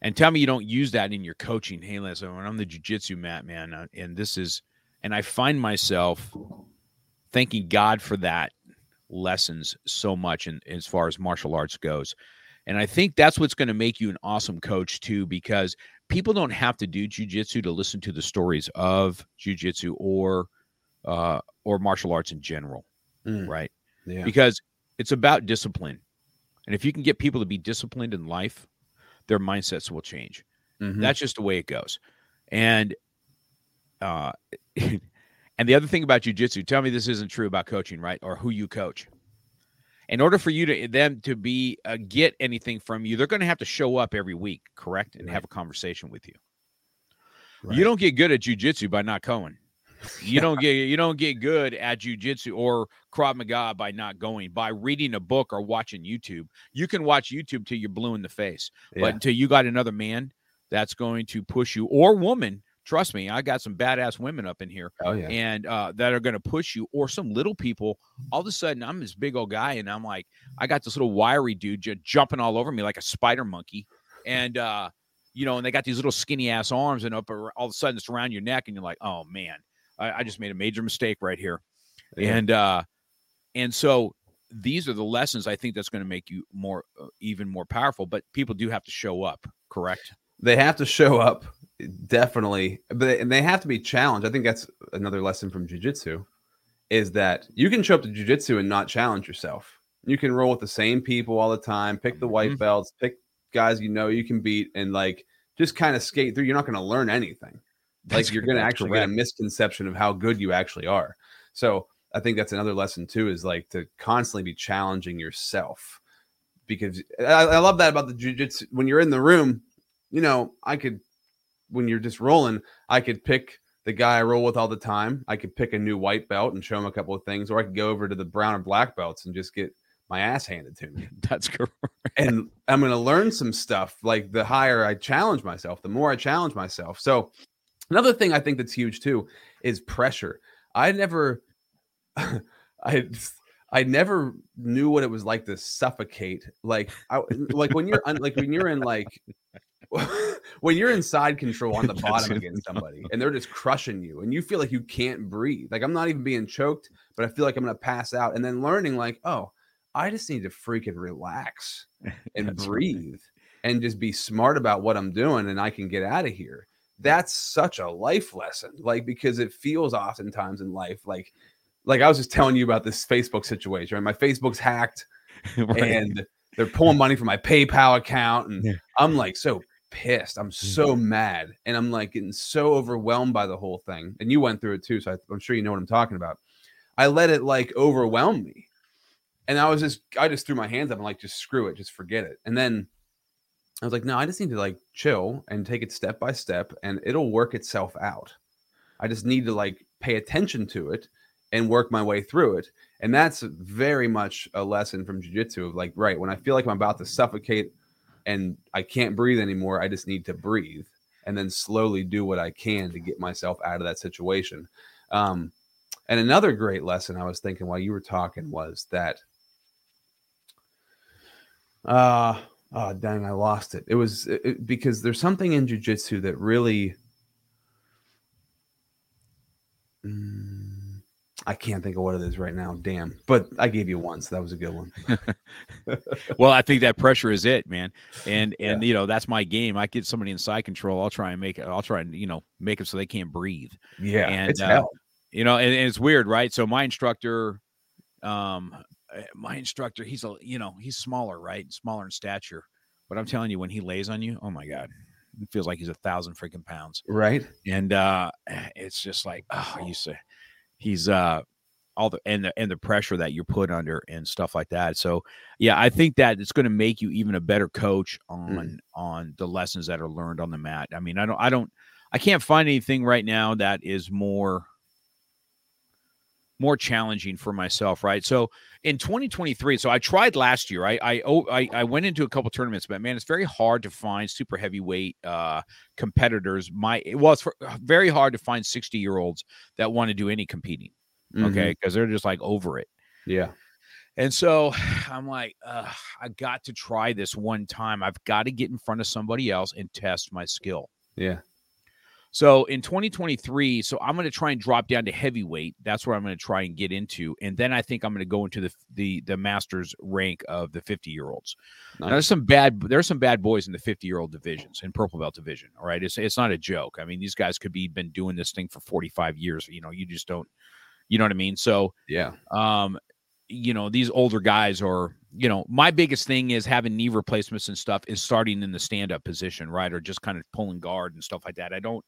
And tell me you don't use that in your coaching. Hey, listen, when I'm the jujitsu mat, man, uh, and this is, and I find myself thanking God for that lessons so much in as far as martial arts goes. And I think that's what's going to make you an awesome coach too, because people don't have to do jujitsu to listen to the stories of jujitsu or uh, or martial arts in general, Mm. right? Yeah. Because it's about discipline, and if you can get people to be disciplined in life, their mindsets will change. Mhm. That's just the way it goes. And uh and the other thing about jujitsu, tell me this isn't true about coaching, right? Or who you coach. In order for you to them to be uh, get anything from you, they're going to have to show up every week, correct, and Right. have a conversation with you. Right. You don't get good at jujitsu by not going. You don't get you don't get good at jujitsu or Krav Maga by not going. By reading a book or watching YouTube, you can watch YouTube till you're blue in the face. Yeah. But until you got another man that's going to push you or woman, trust me, I got some badass women up in here oh yeah. and uh, that are going to push you, or some little people. All of a sudden, I'm this big old guy, and I'm like, I got this little wiry dude j- jumping all over me like a spider monkey, and uh, you know, and they got these little skinny ass arms, and up all of a sudden it's around your neck, and you're like, oh man, I, I just made a major mistake right here, Yeah. and uh, and so these are the lessons I think that's going to make you more, uh, even more powerful. But people do have to show up, correct? they have to show up definitely but and they have to be challenged i think that's another lesson from jiu-jitsu is that you can show up to jiu-jitsu and not challenge yourself you can roll with the same people all the time pick the white Mhm. belts pick guys you know you can beat and like just kind of skate through you're not going to learn anything That's- like you're going to actually get a misconception of how good you actually are so i think that's another lesson too is like to constantly be challenging yourself because i, I love that about the jiu-jitsu when you're in the room you know i could when you're just rolling i could pick the guy i roll with all the time i could pick a new white belt and show him a couple of things or i could go over to the brown or black belts and just get my ass handed to me That's correct. and I'm going to learn some stuff. Like the higher I challenge myself, the more I challenge myself. So, another thing I think that's huge too is pressure. I never, I, I never knew what it was like to suffocate. Like, I, like when you're un, like when you're in like. when you're inside control on the bottom against somebody and they're just crushing you and you feel like you can't breathe like i'm not even being choked but i feel like i'm gonna pass out and then learning like oh i just need to freaking relax and That's right. breathe and just be smart about what I'm doing and I can get out of here. That's such a life lesson. Like because it feels oftentimes in life like like I was just telling you about this Facebook situation. Right? My Facebook's hacked Right. and they're pulling money from my PayPal account and Yeah. I'm like so pissed. I'm mm. so mad and I'm like getting so overwhelmed by the whole thing. And you went through it too, so I, I'm sure you know what I'm talking about. I let it like overwhelm me. And I was just I just threw my hands up and like just screw it, just forget it. And then I was like, no, I just need to like chill and take it step by step and it'll work itself out. I just need to like pay attention to it and work my way through it. And that's very much a lesson from jujitsu of like, right, when I feel like I'm about to suffocate and I can't breathe anymore, I just need to breathe and then slowly do what I can to get myself out of that situation. Um, and another great lesson I was thinking while you were talking was that, uh, oh dang, I lost it. It was it, because there's something in jujitsu that really, mm, I can't think of what it is right now. Damn, but I gave you one, so that was a good one. well, I think that pressure is it, man. And and yeah. you know that's my game. I get somebody in side control. I'll try and make it. I'll try and you know make it so they can't breathe. Yeah, and it's uh, hell. you know, and, and it's weird, right? So my instructor, um, uh, my instructor, he's a you know he's smaller, right? Smaller in stature, but I'm telling you, when he lays on you, oh my god, it feels like he's a thousand freaking pounds, right? And uh, it's just like, oh, used to. He's uh all the and the and the pressure that you're put under and stuff like that. So yeah, I think that it's going to make you even a better coach on mm. on the lessons that are learned on the mat. I mean, I don't I don't I can't find anything right now that is more more challenging for myself, right? So in 2023, so I tried last year. I I oh, I, I went into a couple tournaments, but man, it's very hard to find super heavyweight uh, competitors. My well, it's very hard to find 60 year olds that want to do any competing. Mm-hmm. Okay, because they're just like over it. Yeah. And so I'm like, I got to try this one time. I've got to get in front of somebody else and test my skill. Yeah. So in 2023, so I'm going to try and drop down to heavyweight. That's where I'm going to try and get into, and then I think I'm going to go into the the the masters rank of the 50 year olds. Nice. there's some bad there's some bad boys in the 50 year old divisions in purple belt division. All right, it's it's not a joke. I mean, these guys could be been doing this thing for 45 years. You know, you just don't. You know what I mean? So yeah, um, you know these older guys are you know my biggest thing is having knee replacements and stuff is starting in the stand up position right or just kind of pulling guard and stuff like that i don't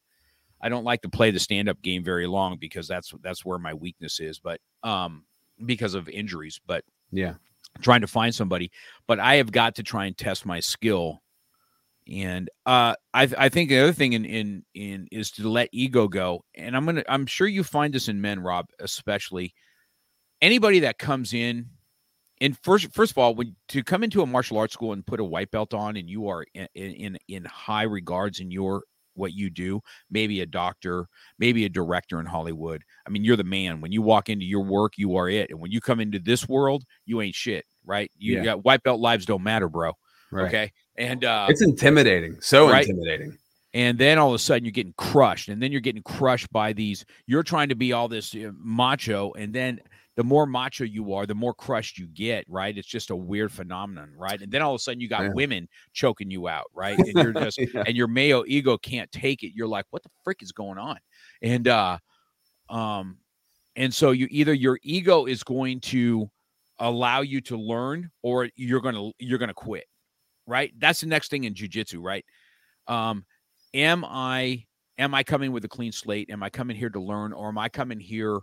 I don't like to play the stand up game very long because that's that's where my weakness is, but um because of injuries, but yeah, trying to find somebody, but I have got to try and test my skill. And uh I I think the other thing in in in is to let ego go. And I'm going to I'm sure you find this in men, Rob, especially anybody that comes in and first first of all when to come into a martial arts school and put a white belt on and you are in in, in high regards in your what you do, maybe a doctor, maybe a director in Hollywood. I mean, you're the man. When you walk into your work, you are it. And when you come into this world, you ain't shit, right? You yeah. got white belt lives don't matter, bro. Right. Okay. And uh it's intimidating. So right? intimidating. And then all of a sudden you're getting crushed. And then you're getting crushed by these, you're trying to be all this macho. And then the more macho you are, the more crushed you get, right? It's just a weird phenomenon, right? And then all of a sudden you got yeah. women choking you out, right? And you're just yeah. and your male ego can't take it. You're like, what the frick is going on? And uh um and so you either your ego is going to allow you to learn or you're gonna you're gonna quit. Right? That's the next thing in jujitsu, right? Um, am I am I coming with a clean slate? Am I coming here to learn, or am I coming here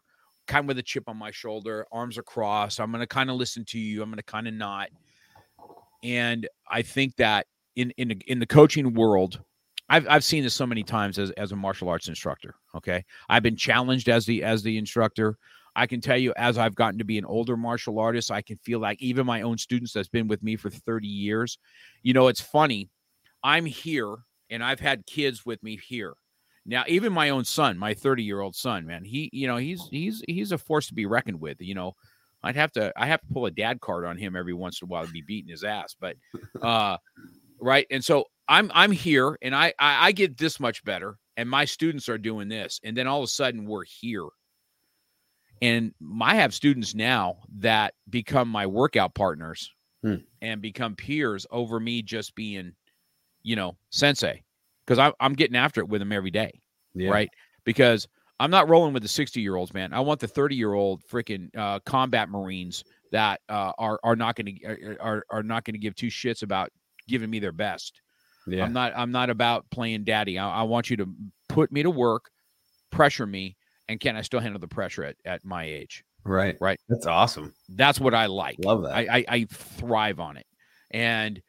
kind of with a chip on my shoulder, arms across. I'm going to kind of listen to you. I'm going to kind of not. And I think that in in in the coaching world, I've I've seen this so many times as as a martial arts instructor. Okay, I've been challenged as the as the instructor. I can tell you, as I've gotten to be an older martial artist, I can feel like even my own students that's been with me for 30 years, you know, it's funny. I'm here and I've had kids with me here now, even my own son, my 30 year old son, man, he, you know, he's he's he's a force to be reckoned with. You know, I'd have to I have to pull a dad card on him every once in a while to be beating his ass. But uh right. And so I'm I'm here and I, I I get this much better, and my students are doing this, and then all of a sudden we're here. And I have students now that become my workout partners hmm. and become peers over me just being, you know, sensei because I'm getting after it with them every day, yeah. right? Because I'm not rolling with the 60 year olds, man. I want the 30 year old freaking uh, combat Marines that uh, are are not going to are are not going to give two shits about giving me their best. Yeah. I'm not I'm not about playing daddy. I, I, want you to put me to work, pressure me, and can I still handle the pressure at, at my age? Right. Right. That's awesome. That's what I like. Love that. I, I, I thrive on it. And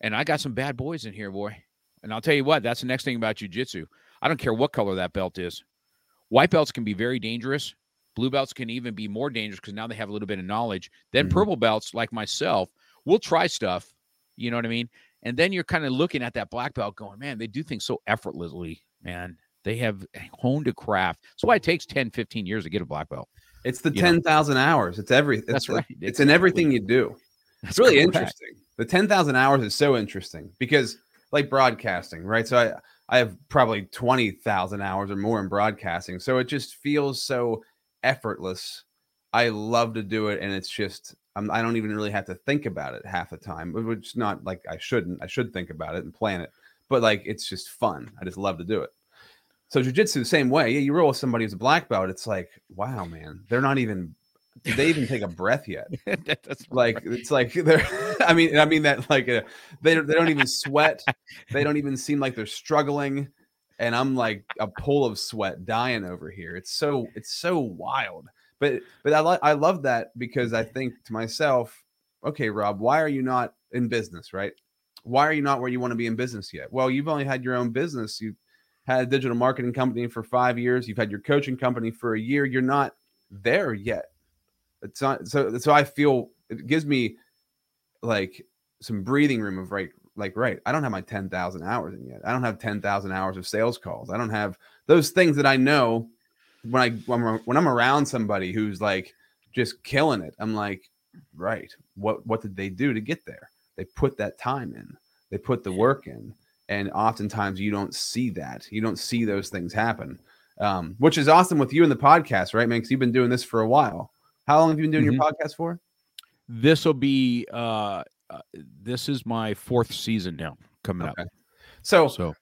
and I got some bad boys in here, boy. And I'll tell you what, that's the next thing about jujitsu. I don't care what color that belt is. White belts can be very dangerous. Blue belts can even be more dangerous because now they have a little bit of knowledge. Then Mhm. purple belts, like myself, will try stuff. You know what I mean? And then you're kind of looking at that black belt going, man, they do things so effortlessly, man. They have honed a craft. That's why it takes 10, 15 years to get a black belt. It's the You know. ten thousand hours. It's every. It's That's right. It's in everything you do. That's It's really correct. interesting. The ten thousand hours is so interesting because, like broadcasting, right? So I I have probably twenty thousand hours or more in broadcasting. So it just feels so effortless. I love to do it, and it's just I'm, I don't even really have to think about it half the time, which is not like I shouldn't. I should think about it and plan it, but like it's just fun. I just love to do it. So jujitsu the same way. Yeah, you roll with somebody who's a black belt. It's like, wow, man, they're not even. Did they even take a breath yet? Like it's like they're i mean i mean that like uh, they, they don't even sweat. They don't even seem like they're struggling. And i'm like a pool of sweat dying over here. It's so it's so wild. But but i like i love that because i think to myself okay rob why are you not in business right? Why are you not where you want to be in business yet? Well you've only had your own business. You've had a digital marketing company for five years. You've had your coaching company for a year. You're not there yet. It's not so so i feel it gives me like some breathing room of right like right i don't have my 10,000 hours in yet. I don't have 10,000 hours of sales calls. I don't have those things that i know when i when I'm, when I'm around somebody who's like just killing it i'm like right what what did they do to get there? They put that time in. They put the work in. And oftentimes you don't see that. You don't see those things happen. Um, which is awesome with you in the podcast right man? Because you've been doing this for a while. How long have you been doing your podcast for This will be uh, uh this is my fourth season now coming Okay. up. so So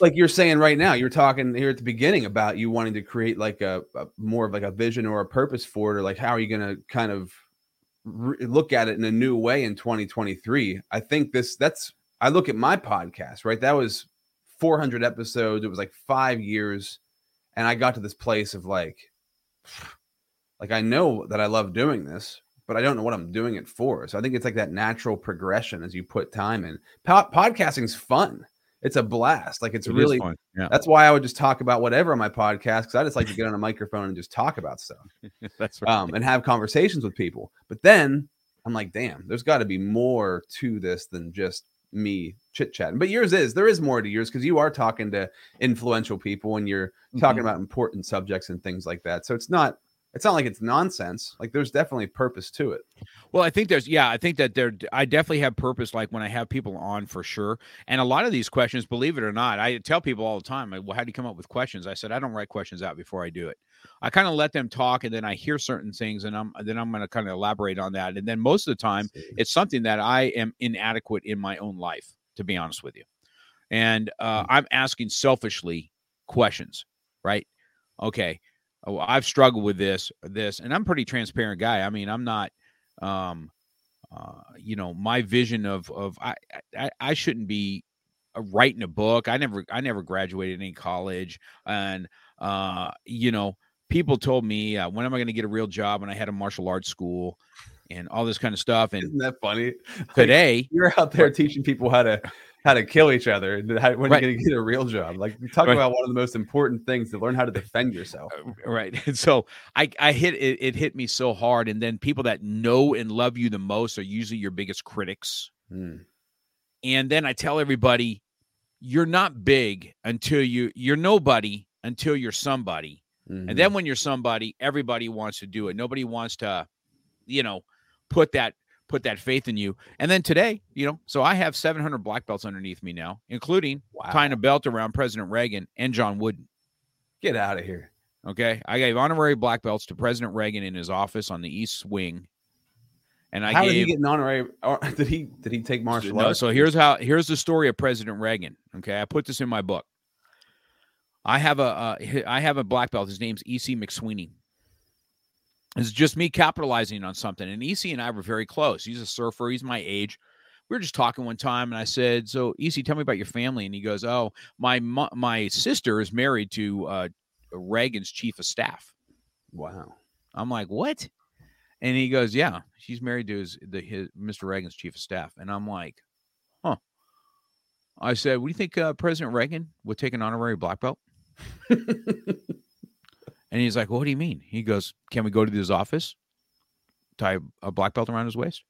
like you're saying right now you're talking here at the beginning about you wanting to create like a, a more of like a vision or a purpose for it or like how are you going to kind of re- look at it in a new way in 2023 i think this that's i look at my podcast right that was 400 episodes it was like five years and i got to this place of like like i know that i love doing this but i don't know what i'm doing it for so i think it's like that natural progression as you put time in po- podcasting's fun it's a blast like it's it really fun. Yeah, that's why I would just talk about whatever on my podcast because I just like to get on a microphone and just talk about stuff that's right. um, and have conversations with people. But then I'm like, damn, there's got to be more to this than just me chit chatting. But yours is there is more to yours because you are talking to influential people and you're talking Mhm. about important subjects and things like that. So it's not it's not like it's nonsense. Like there's definitely purpose to it. Well, I think there's yeah, I think that there I definitely have purpose like when I have people on for sure. And a lot of these questions, believe it or not, I tell people all the time, like, well, how do you come up with questions? I said I don't write questions out before I do it. I kind of let them talk and then I hear certain things and I'm then I'm going to kind of elaborate on that. And then most of the time it's something that I am inadequate in my own life, to be honest with you. And uh, I'm asking selfishly questions, right? Okay, oh, I've struggled with this, this, and I'm a pretty transparent guy. I mean, I'm not, um, uh, you know, my vision of of I I, I shouldn't be uh, writing a book. I never I never graduated any college, and uh, you know, people told me uh, when am I going to get a real job? And I had a martial arts school and all this kind of stuff. And Isn't that funny? Like, today, you're out there teaching people how to how to kill each other and how, when Right. you're going to get a real job. Like you talk Right. about one of the most important things to learn how to defend yourself. Uh, right and so i i hit it it hit me so hard and then people that know and love you the most are usually your biggest critics Hmm. and then i tell everybody you're not big until you you're nobody until you're somebody Mhm. and then when you're somebody everybody wants to do it nobody wants to you know put that put that faith in you and then today you know so i have 700 black belts underneath me now including wow. tying a belt around president reagan and john wooden get out of here. Okay. I gave honorary black belts to President Reagan in his office on the East Wing. And I how did gave he get an honorary? Or did he did he take martial no, arts? so here's how here's the story of President Reagan. Okay. I put this in my book. I have a uh, I have a black belt. His name's EC McSweeney. It's just me capitalizing on something. And EC and I were very close. He's a surfer. He's my age. We were just talking one time, and I said, "So, EC, tell me about your family." And he goes, "Oh, my my sister is married to uh, Reagan's chief of staff." wow. I'm like, what? And he goes, yeah, she's married to his, the, his Mr. Reagan's chief of staff. And I'm like, huh. I said, what do you think uh, President Reagan would take an honorary black belt? And he's like, well, "What do you mean?" He goes, "Can we go to his office, tie a black belt around his waist?"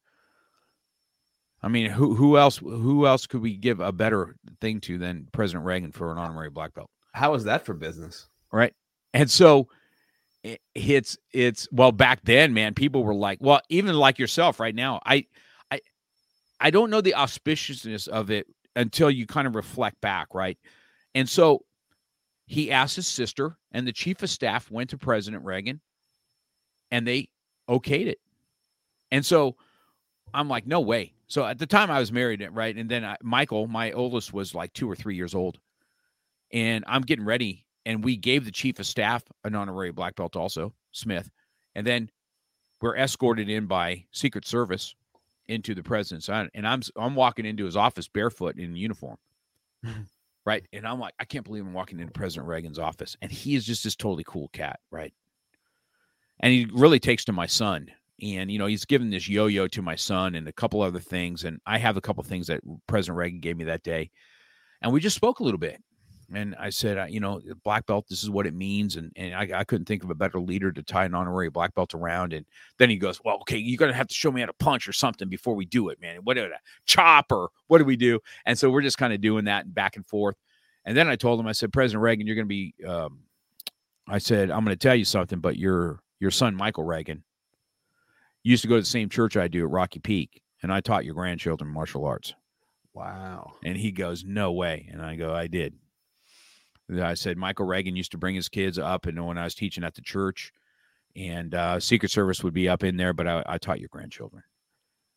I mean, who who else who else could we give a better thing to than President Reagan for an honorary black belt? How is that for business? Right. And so it's it's well back then, man, people were like, well, even like yourself right now, I I I don't know the auspiciousness of it until you kind of reflect back, right? And so he asked his sister, and the chief of staff went to President Reagan and they okayed it. And so I'm like, no way. So at the time I was married, right? And then I, Michael, my oldest, was like two or three years old. And I'm getting ready. And we gave the chief of staff an honorary black belt also, Smith. And then we're escorted in by Secret Service into the president's and I'm I'm walking into his office barefoot in uniform. Mm-hmm. Right. And I'm like, I can't believe I'm walking into President Reagan's office. And he is just this totally cool cat, right? And he really takes to my son and you know he's given this yo-yo to my son and a couple other things and i have a couple things that president reagan gave me that day and we just spoke a little bit and i said you know black belt this is what it means and, and I, I couldn't think of a better leader to tie an honorary black belt around and then he goes well okay you're gonna have to show me how to punch or something before we do it man what do chop or what do we do and so we're just kind of doing that and back and forth and then i told him i said president reagan you're gonna be um, i said i'm gonna tell you something but your your son michael reagan used to go to the same church I do at Rocky Peak, and I taught your grandchildren martial arts. Wow. And he goes, No way. And I go, I did. I said, Michael Reagan used to bring his kids up, and when I was teaching at the church, and uh, Secret Service would be up in there, but I, I taught your grandchildren.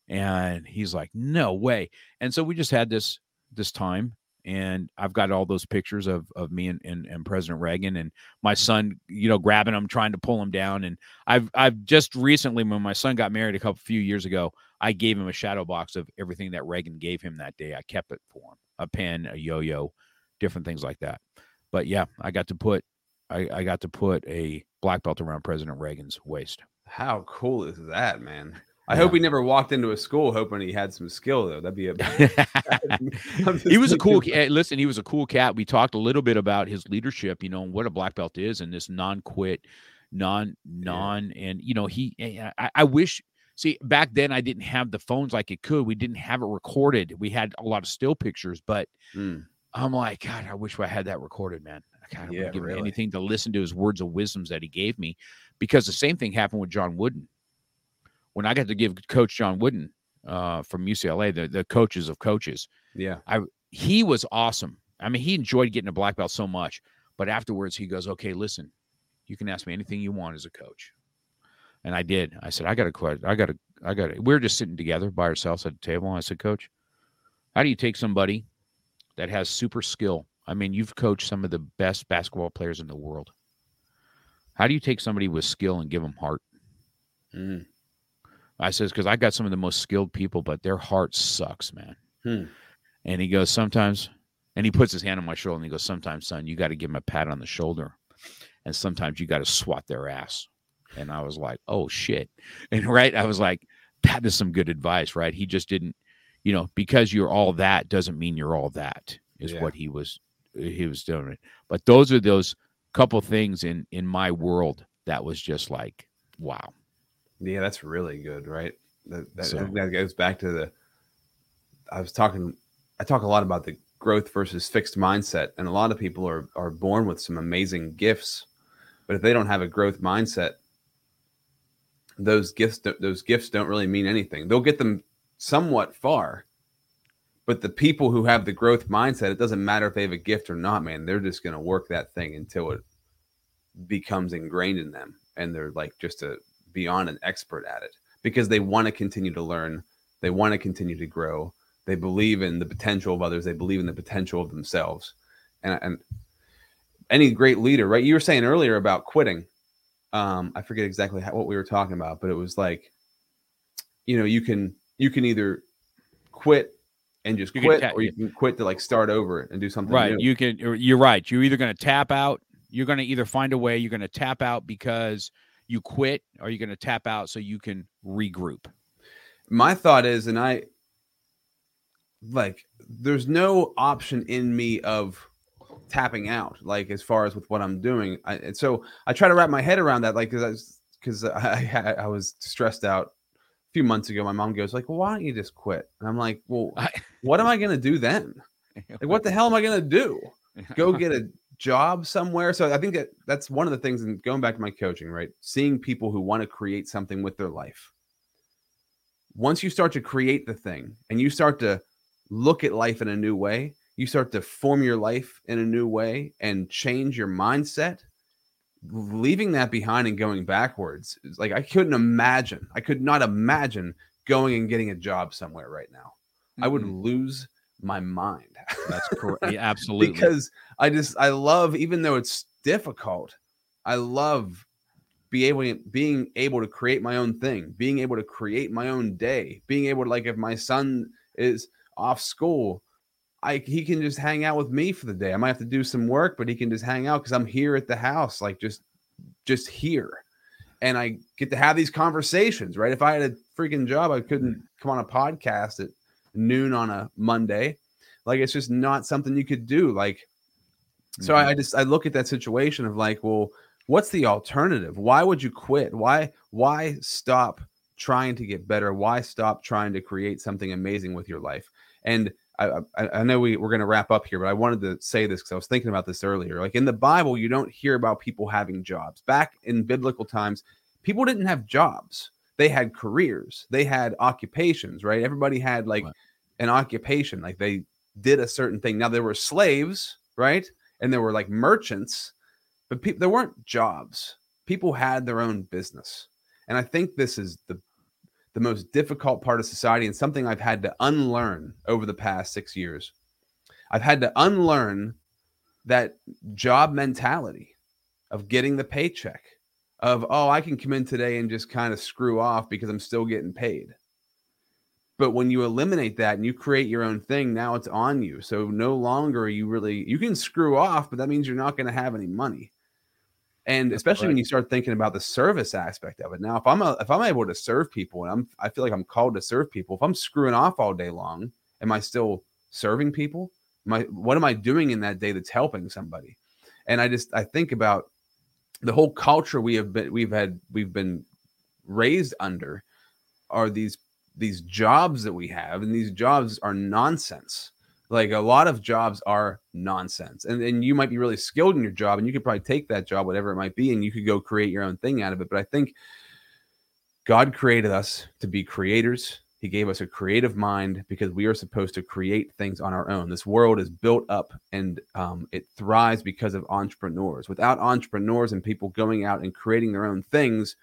And he's like, No way. And so we just had this this time and I've got all those pictures of of me and, and, and President Reagan and my son, you know, grabbing him, trying to pull him down. And I've I've just recently, when my son got married a couple few years ago, I gave him a shadow box of everything that Reagan gave him that day. I kept it for him, a pen, a yo-yo, different things like that. But yeah, I got to put I, I got to put a black belt around President Reagan's waist. How cool is that, man? I yeah. hope he never walked into a school hoping he had some skill though. That'd be a. he was a cool. cat. listen, he was a cool cat. We talked a little bit about his leadership. You know and what a black belt is, and this non-quit, non non, yeah. and you know he. Eh, I, I wish. See, back then I didn't have the phones like it could. We didn't have it recorded. We had a lot of still pictures, but mm. I'm like, God, I wish I had that recorded, man. I kind of yeah, give really. anything to listen to his words of wisdoms that he gave me, because the same thing happened with John Wooden when I got to give Coach John Wooden uh, from UCLA, the, the coaches of coaches. Yeah. I he was awesome. I mean, he enjoyed getting a black belt so much. But afterwards, he goes, "Okay, listen, you can ask me anything you want as a coach." And I did. I said, "I got a question. I got a. I got a." We were just sitting together by ourselves at the table. And I said, "Coach, how do you take somebody that has super skill? I mean, you've coached some of the best basketball players in the world. How do you take somebody with skill and give them heart?" Mm. I says, because I got some of the most skilled people, but their heart sucks, man. Hmm. And he goes, sometimes, and he puts his hand on my shoulder and he goes, sometimes, son, you got to give him a pat on the shoulder. And sometimes you got to swat their ass. And I was like, oh, shit. And right, I was like, that is some good advice, right? He just didn't, you know, because you're all that doesn't mean you're all that is yeah. what he was, he was doing. But those are those couple things in, in my world that was just like, wow. Yeah, that's really good, right? That that, so, that goes back to the. I was talking. I talk a lot about the growth versus fixed mindset, and a lot of people are are born with some amazing gifts, but if they don't have a growth mindset, those gifts those gifts don't really mean anything. They'll get them somewhat far, but the people who have the growth mindset, it doesn't matter if they have a gift or not, man. They're just going to work that thing until it becomes ingrained in them, and they're like just a beyond an expert at it because they want to continue to learn, they want to continue to grow, they believe in the potential of others, they believe in the potential of themselves, and and any great leader, right? You were saying earlier about quitting. Um, I forget exactly how, what we were talking about, but it was like, you know, you can you can either quit and just you quit, or you can quit to like start over and do something. Right. New. You can. You're right. You're either going to tap out. You're going to either find a way. You're going to tap out because you quit? Or you're you going to tap out so you can regroup? My thought is, and I like, there's no option in me of tapping out like as far as with what i'm doing I, and so i try to wrap my head around that like because because I, I, I was stressed out few months ago my mom goes like well, why don't you just quit? And i'm like well I- what am i going to do then? Like what the hell am i going to do go get a job somewhere? So i think that that's one of the things and going back to my coaching right? Seeing people who want to create something with their life. Once you start to create the thing and you start to look at life in a new way you start to form your life in a new way and change your mindset leaving that behind and going backwards is like i couldn't imagine i could not imagine going and getting a job somewhere right now i would lose my mind That's correct. Yeah, absolutely. because I just I love even though it's difficult, I love be able being able to create my own thing, being able to create my own day, being able to like if my son is off school, I he can just hang out with me for the day. I might have to do some work, but he can just hang out because I'm here at the house, like just just here. And I get to have these conversations, right? If I had a freaking job, I couldn't mm. come on a podcast at noon on a Monday. Like it's just not something you could do. Like, so I, mm-hmm. I just I look at that situation of like, well, what's the alternative? Why would you quit? Why why stop trying to get better? Why stop trying to create something amazing with your life? And I I, I know we we're gonna wrap up here, but I wanted to say this because I was thinking about this earlier. Like in the Bible, you don't hear about people having jobs. Back in biblical times, people didn't have jobs. They had careers. They had occupations. Right? Everybody had like Right. an occupation. Like they did a certain thing. Now there were slaves, right? And there were like merchants, but people there weren't jobs. People had their own business. And I think this is the the most difficult part of society and something I've had to unlearn over the past 6 years. I've had to unlearn that job mentality of getting the paycheck of oh I can come in today and just kind of screw off because I'm still getting paid. But when you eliminate that and you create your own thing, now it's on you. So no longer you really you can screw off, but that means you're not going to have any money. And That's especially when you start thinking about the service aspect of it. Now, if I'm a, if I'm able to serve people and I'm I feel like I'm called to serve people, if I'm screwing off all day long, am I still serving people? Am I, what am I doing in that day that's helping somebody? And I just I think about the whole culture we have been we've had we've been raised under are these these jobs that we have and these jobs are nonsense like a lot of jobs are nonsense and, and you might be really skilled in your job and you could probably take that job whatever it might be and you could go create your own thing out of it but i think god created us to be creators. He gave us a creative mind because we are supposed to create things on our own. This world is built up and um, it thrives because of entrepreneurs. Without entrepreneurs and people going out and creating their own things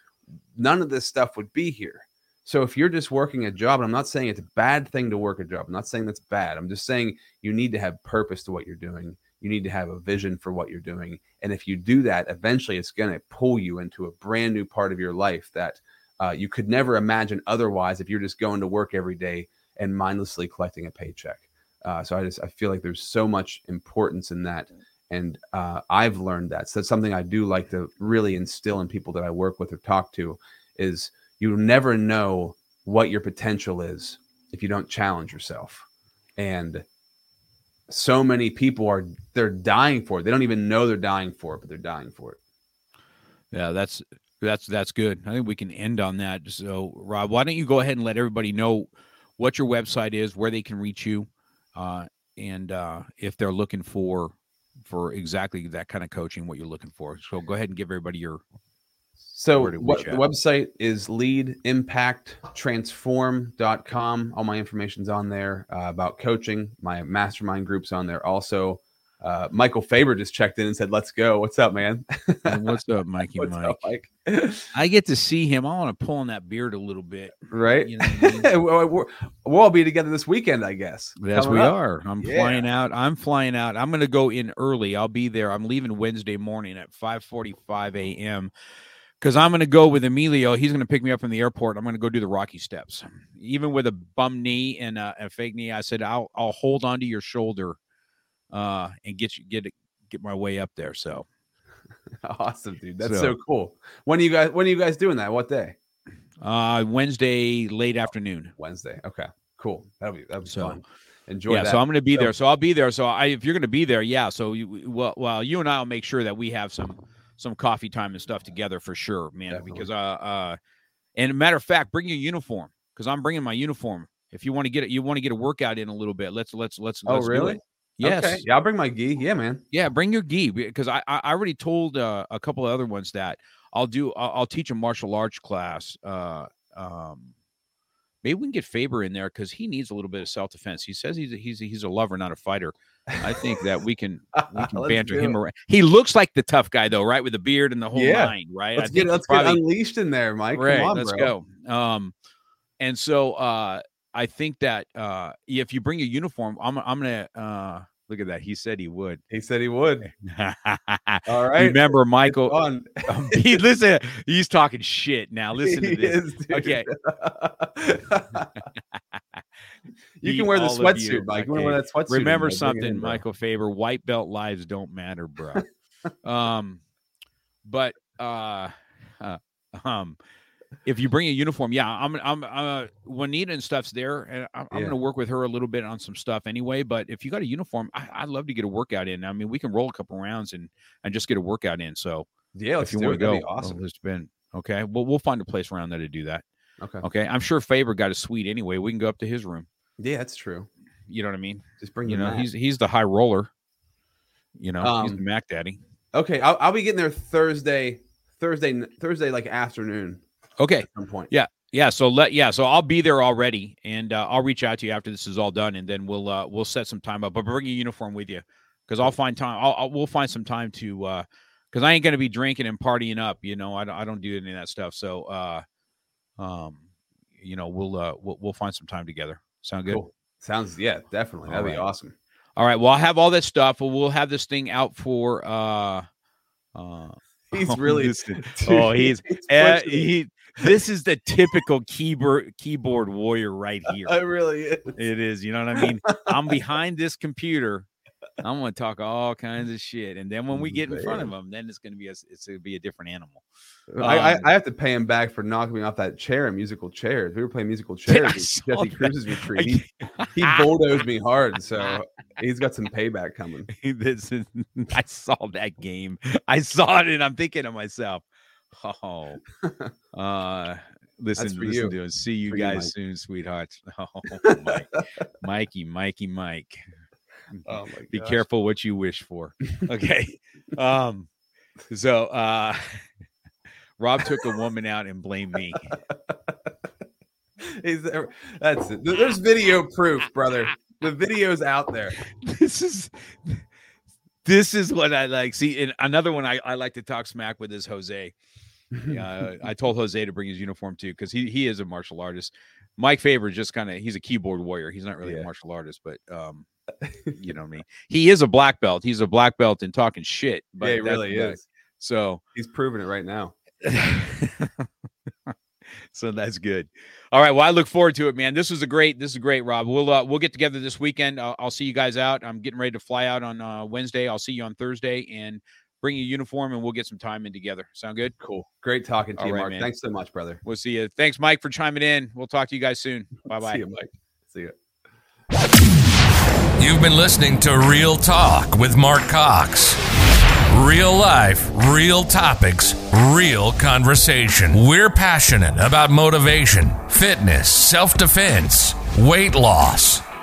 none of this stuff would be here so if you're just working a job, and I'm not saying it's a bad thing to work a job, I'm not saying that's bad. I'm just saying you need to have purpose to what you're doing. You need to have a vision for what you're doing. And if you do that, eventually it's going to pull you into a brand new part of your life that uh, you could never imagine otherwise if you're just going to work every day and mindlessly collecting a paycheck. Uh, so I just I feel like there's so much importance in that, and uh, I've learned that. So that's something I do like to really instill in people that I work with or talk to is you never know what your potential is if you don't challenge yourself. And so many people are they're dying for it. They don't even know they're dying for it, but they're dying for it. Yeah, that's that's that's good. I think we can end on that. So, Rob, why don't you go ahead and let everybody know what your website is, where they can reach you, uh, and uh, if they're looking for for exactly that kind of coaching, what you're looking for. So, go ahead and give everybody your. So what, the website is leadimpacttransform.com. All my information's on there uh, about coaching. My mastermind group's on there also. Uh, Michael Faber just checked in and said, "Let's go." What's up, man? What's up, Mikey? What's Mike? up, Mike? I get to see him. I want to pull on that beard a little bit. right? You know I mean? we'll all be together this weekend, I guess. Yes, we up. are. I'm Yeah. flying out. I'm flying out. I'm going to go in early. I'll be there. I'm leaving Wednesday morning at 5:45 a.m. because I'm going to go with Emilio. He's going to pick me up from the airport. I'm going to go do the Rocky Steps. Even with a bum knee and a, a fake knee, I said I'll I'll hold onto your shoulder, uh, and get you get it get my way up there. So Awesome, dude. That's So- so cool. When are you guys? When are you guys doing that? What day? uh, Wednesday late afternoon. Wednesday. Okay, cool. That'll be that'll be So fun. enjoy yeah, that. so I'm going to be So- there. So I'll be there. So I, if you're going to be there, yeah. So you, well, well, you and I will make sure that we have some some coffee time and stuff together for sure, man. Definitely. Because uh, uh, and a matter of fact, bring your uniform because I'm bringing my uniform. If you want to get it, you want to get a workout in a little bit. Let's let's let's. Oh, let's do really? it. Yes. Okay. Yeah, I'll bring my gi. Yeah, man. Yeah, bring your gi because I I I already told uh, a couple of other ones that I'll do. I'll, I'll teach a martial arts class. Uh, um, maybe we can get Faber in there because he needs a little bit of self defense. He says he's a, he's a, he's a lover, not a fighter. I think that we can we can banter him around. He looks like the tough guy though, right, with the beard and the whole Yeah. nine, right? Let's get let's he get unleashed in there, Mike. right. Come on, let's bro. go. Um, and so uh, I think that uh, if you bring a uniform, I'm I'm gonna uh, look at that. He said he would. He said he would. All right. Remember, Michael. Um, he listen, he's talking shit now. Listen to this. is. Okay. you can wear the all of you. sweatsuit, Mike. You want to wear that sweatsuit? Remember there, bring it in, something. Michael Faber. White belt lives don't matter, bro. um, but uh, uh, um, if you bring a uniform, yeah, I'm, I'm, uh, Juanita and stuff's there, and I'm, I'm gonna work with her a little bit on some stuff anyway. But if you got a uniform, I, I'd love to get a workout in. I mean, we can roll a couple rounds and and just get a workout in. So Yeah, if you want to go, be awesome. It's been okay. Well, we'll find a place around there to do that. Okay. Okay, I'm sure Faber got a suite anyway. We can go up to his room. Yeah, that's true. You know what I mean? Just bring You know, mat. he's he's the high roller. You know, he's Um, the Mac Daddy. okay. I'll, I'll be getting there Thursday, Thursday, Thursday, like afternoon Okay, at some point. Yeah. yeah. So let yeah, so I'll be there already, and uh, I'll reach out to you after this is all done, and then we'll uh, we'll set some time up. But bring your uniform with you, because I'll find time. I'll, I'll we'll find some time to uh, because I ain't gonna be drinking and partying up. You know, I don't I don't do any of that stuff. So uh, um, you know, we'll uh we'll, we'll find some time together. Sound good? Cool. Sounds yeah, definitely. That'd All be right. awesome. All right. Well, I'll have all that stuff. We'll, we'll have this thing out for uh uh He's really. oh, he's he's uh, he this is the typical keyboard keyboard warrior right here. It really is. It is, you know what I mean? I'm behind this computer. I'm gonna talk all kinds of shit, and then when we get in front of him, then it's gonna be a it's gonna be a different animal. I, I, Um, I have to pay him back for knocking me off that chair in musical chairs. We were playing musical chairs I at saw Jesse. Cruz's retreat. He, he bulldozed me hard, so he's got some payback coming. this is, I saw that game. I saw it, and I'm thinking to myself, "Oh, uh, listen, listen you. to it. See you For guys Mike. soon, sweethearts." Oh, Mike, Mikey, Mikey, Mike. Oh my Be gosh. careful what you wish for. Okay. um. So, uh, Rob took a woman out and blamed me. There. That's it. There's video proof, brother. The video's out there. this is this is what I like. See, and another one I, I like to talk smack with is Jose. Yeah, I told Jose to bring his uniform too because he he is a martial artist. Mike Faber just kind of he's a keyboard warrior. He's not really Yeah. a martial artist, but um, you know I mean. He is a black belt. He's a black belt in talking shit. But yeah, he really is. So He's proving it right now. so that's good. All right. Well, I look forward to it, man. This was a great. This is great, Rob. We'll uh, we'll get together this weekend. I'll, I'll see you guys out. I'm getting ready to fly out on uh, Wednesday. I'll see you on Thursday and bring your uniform and we'll get some time in together. Sound good? Cool. Great talking to All you, right, Mark. man. Thanks so much, brother. We'll see you. Thanks, Mike, for chiming in. We'll talk to you guys soon. Bye bye. See you, Mike. See you. You've been listening to Real Talk with Mark Cox. Real life, real topics, real conversation. We're passionate about motivation, fitness, self defense, weight loss,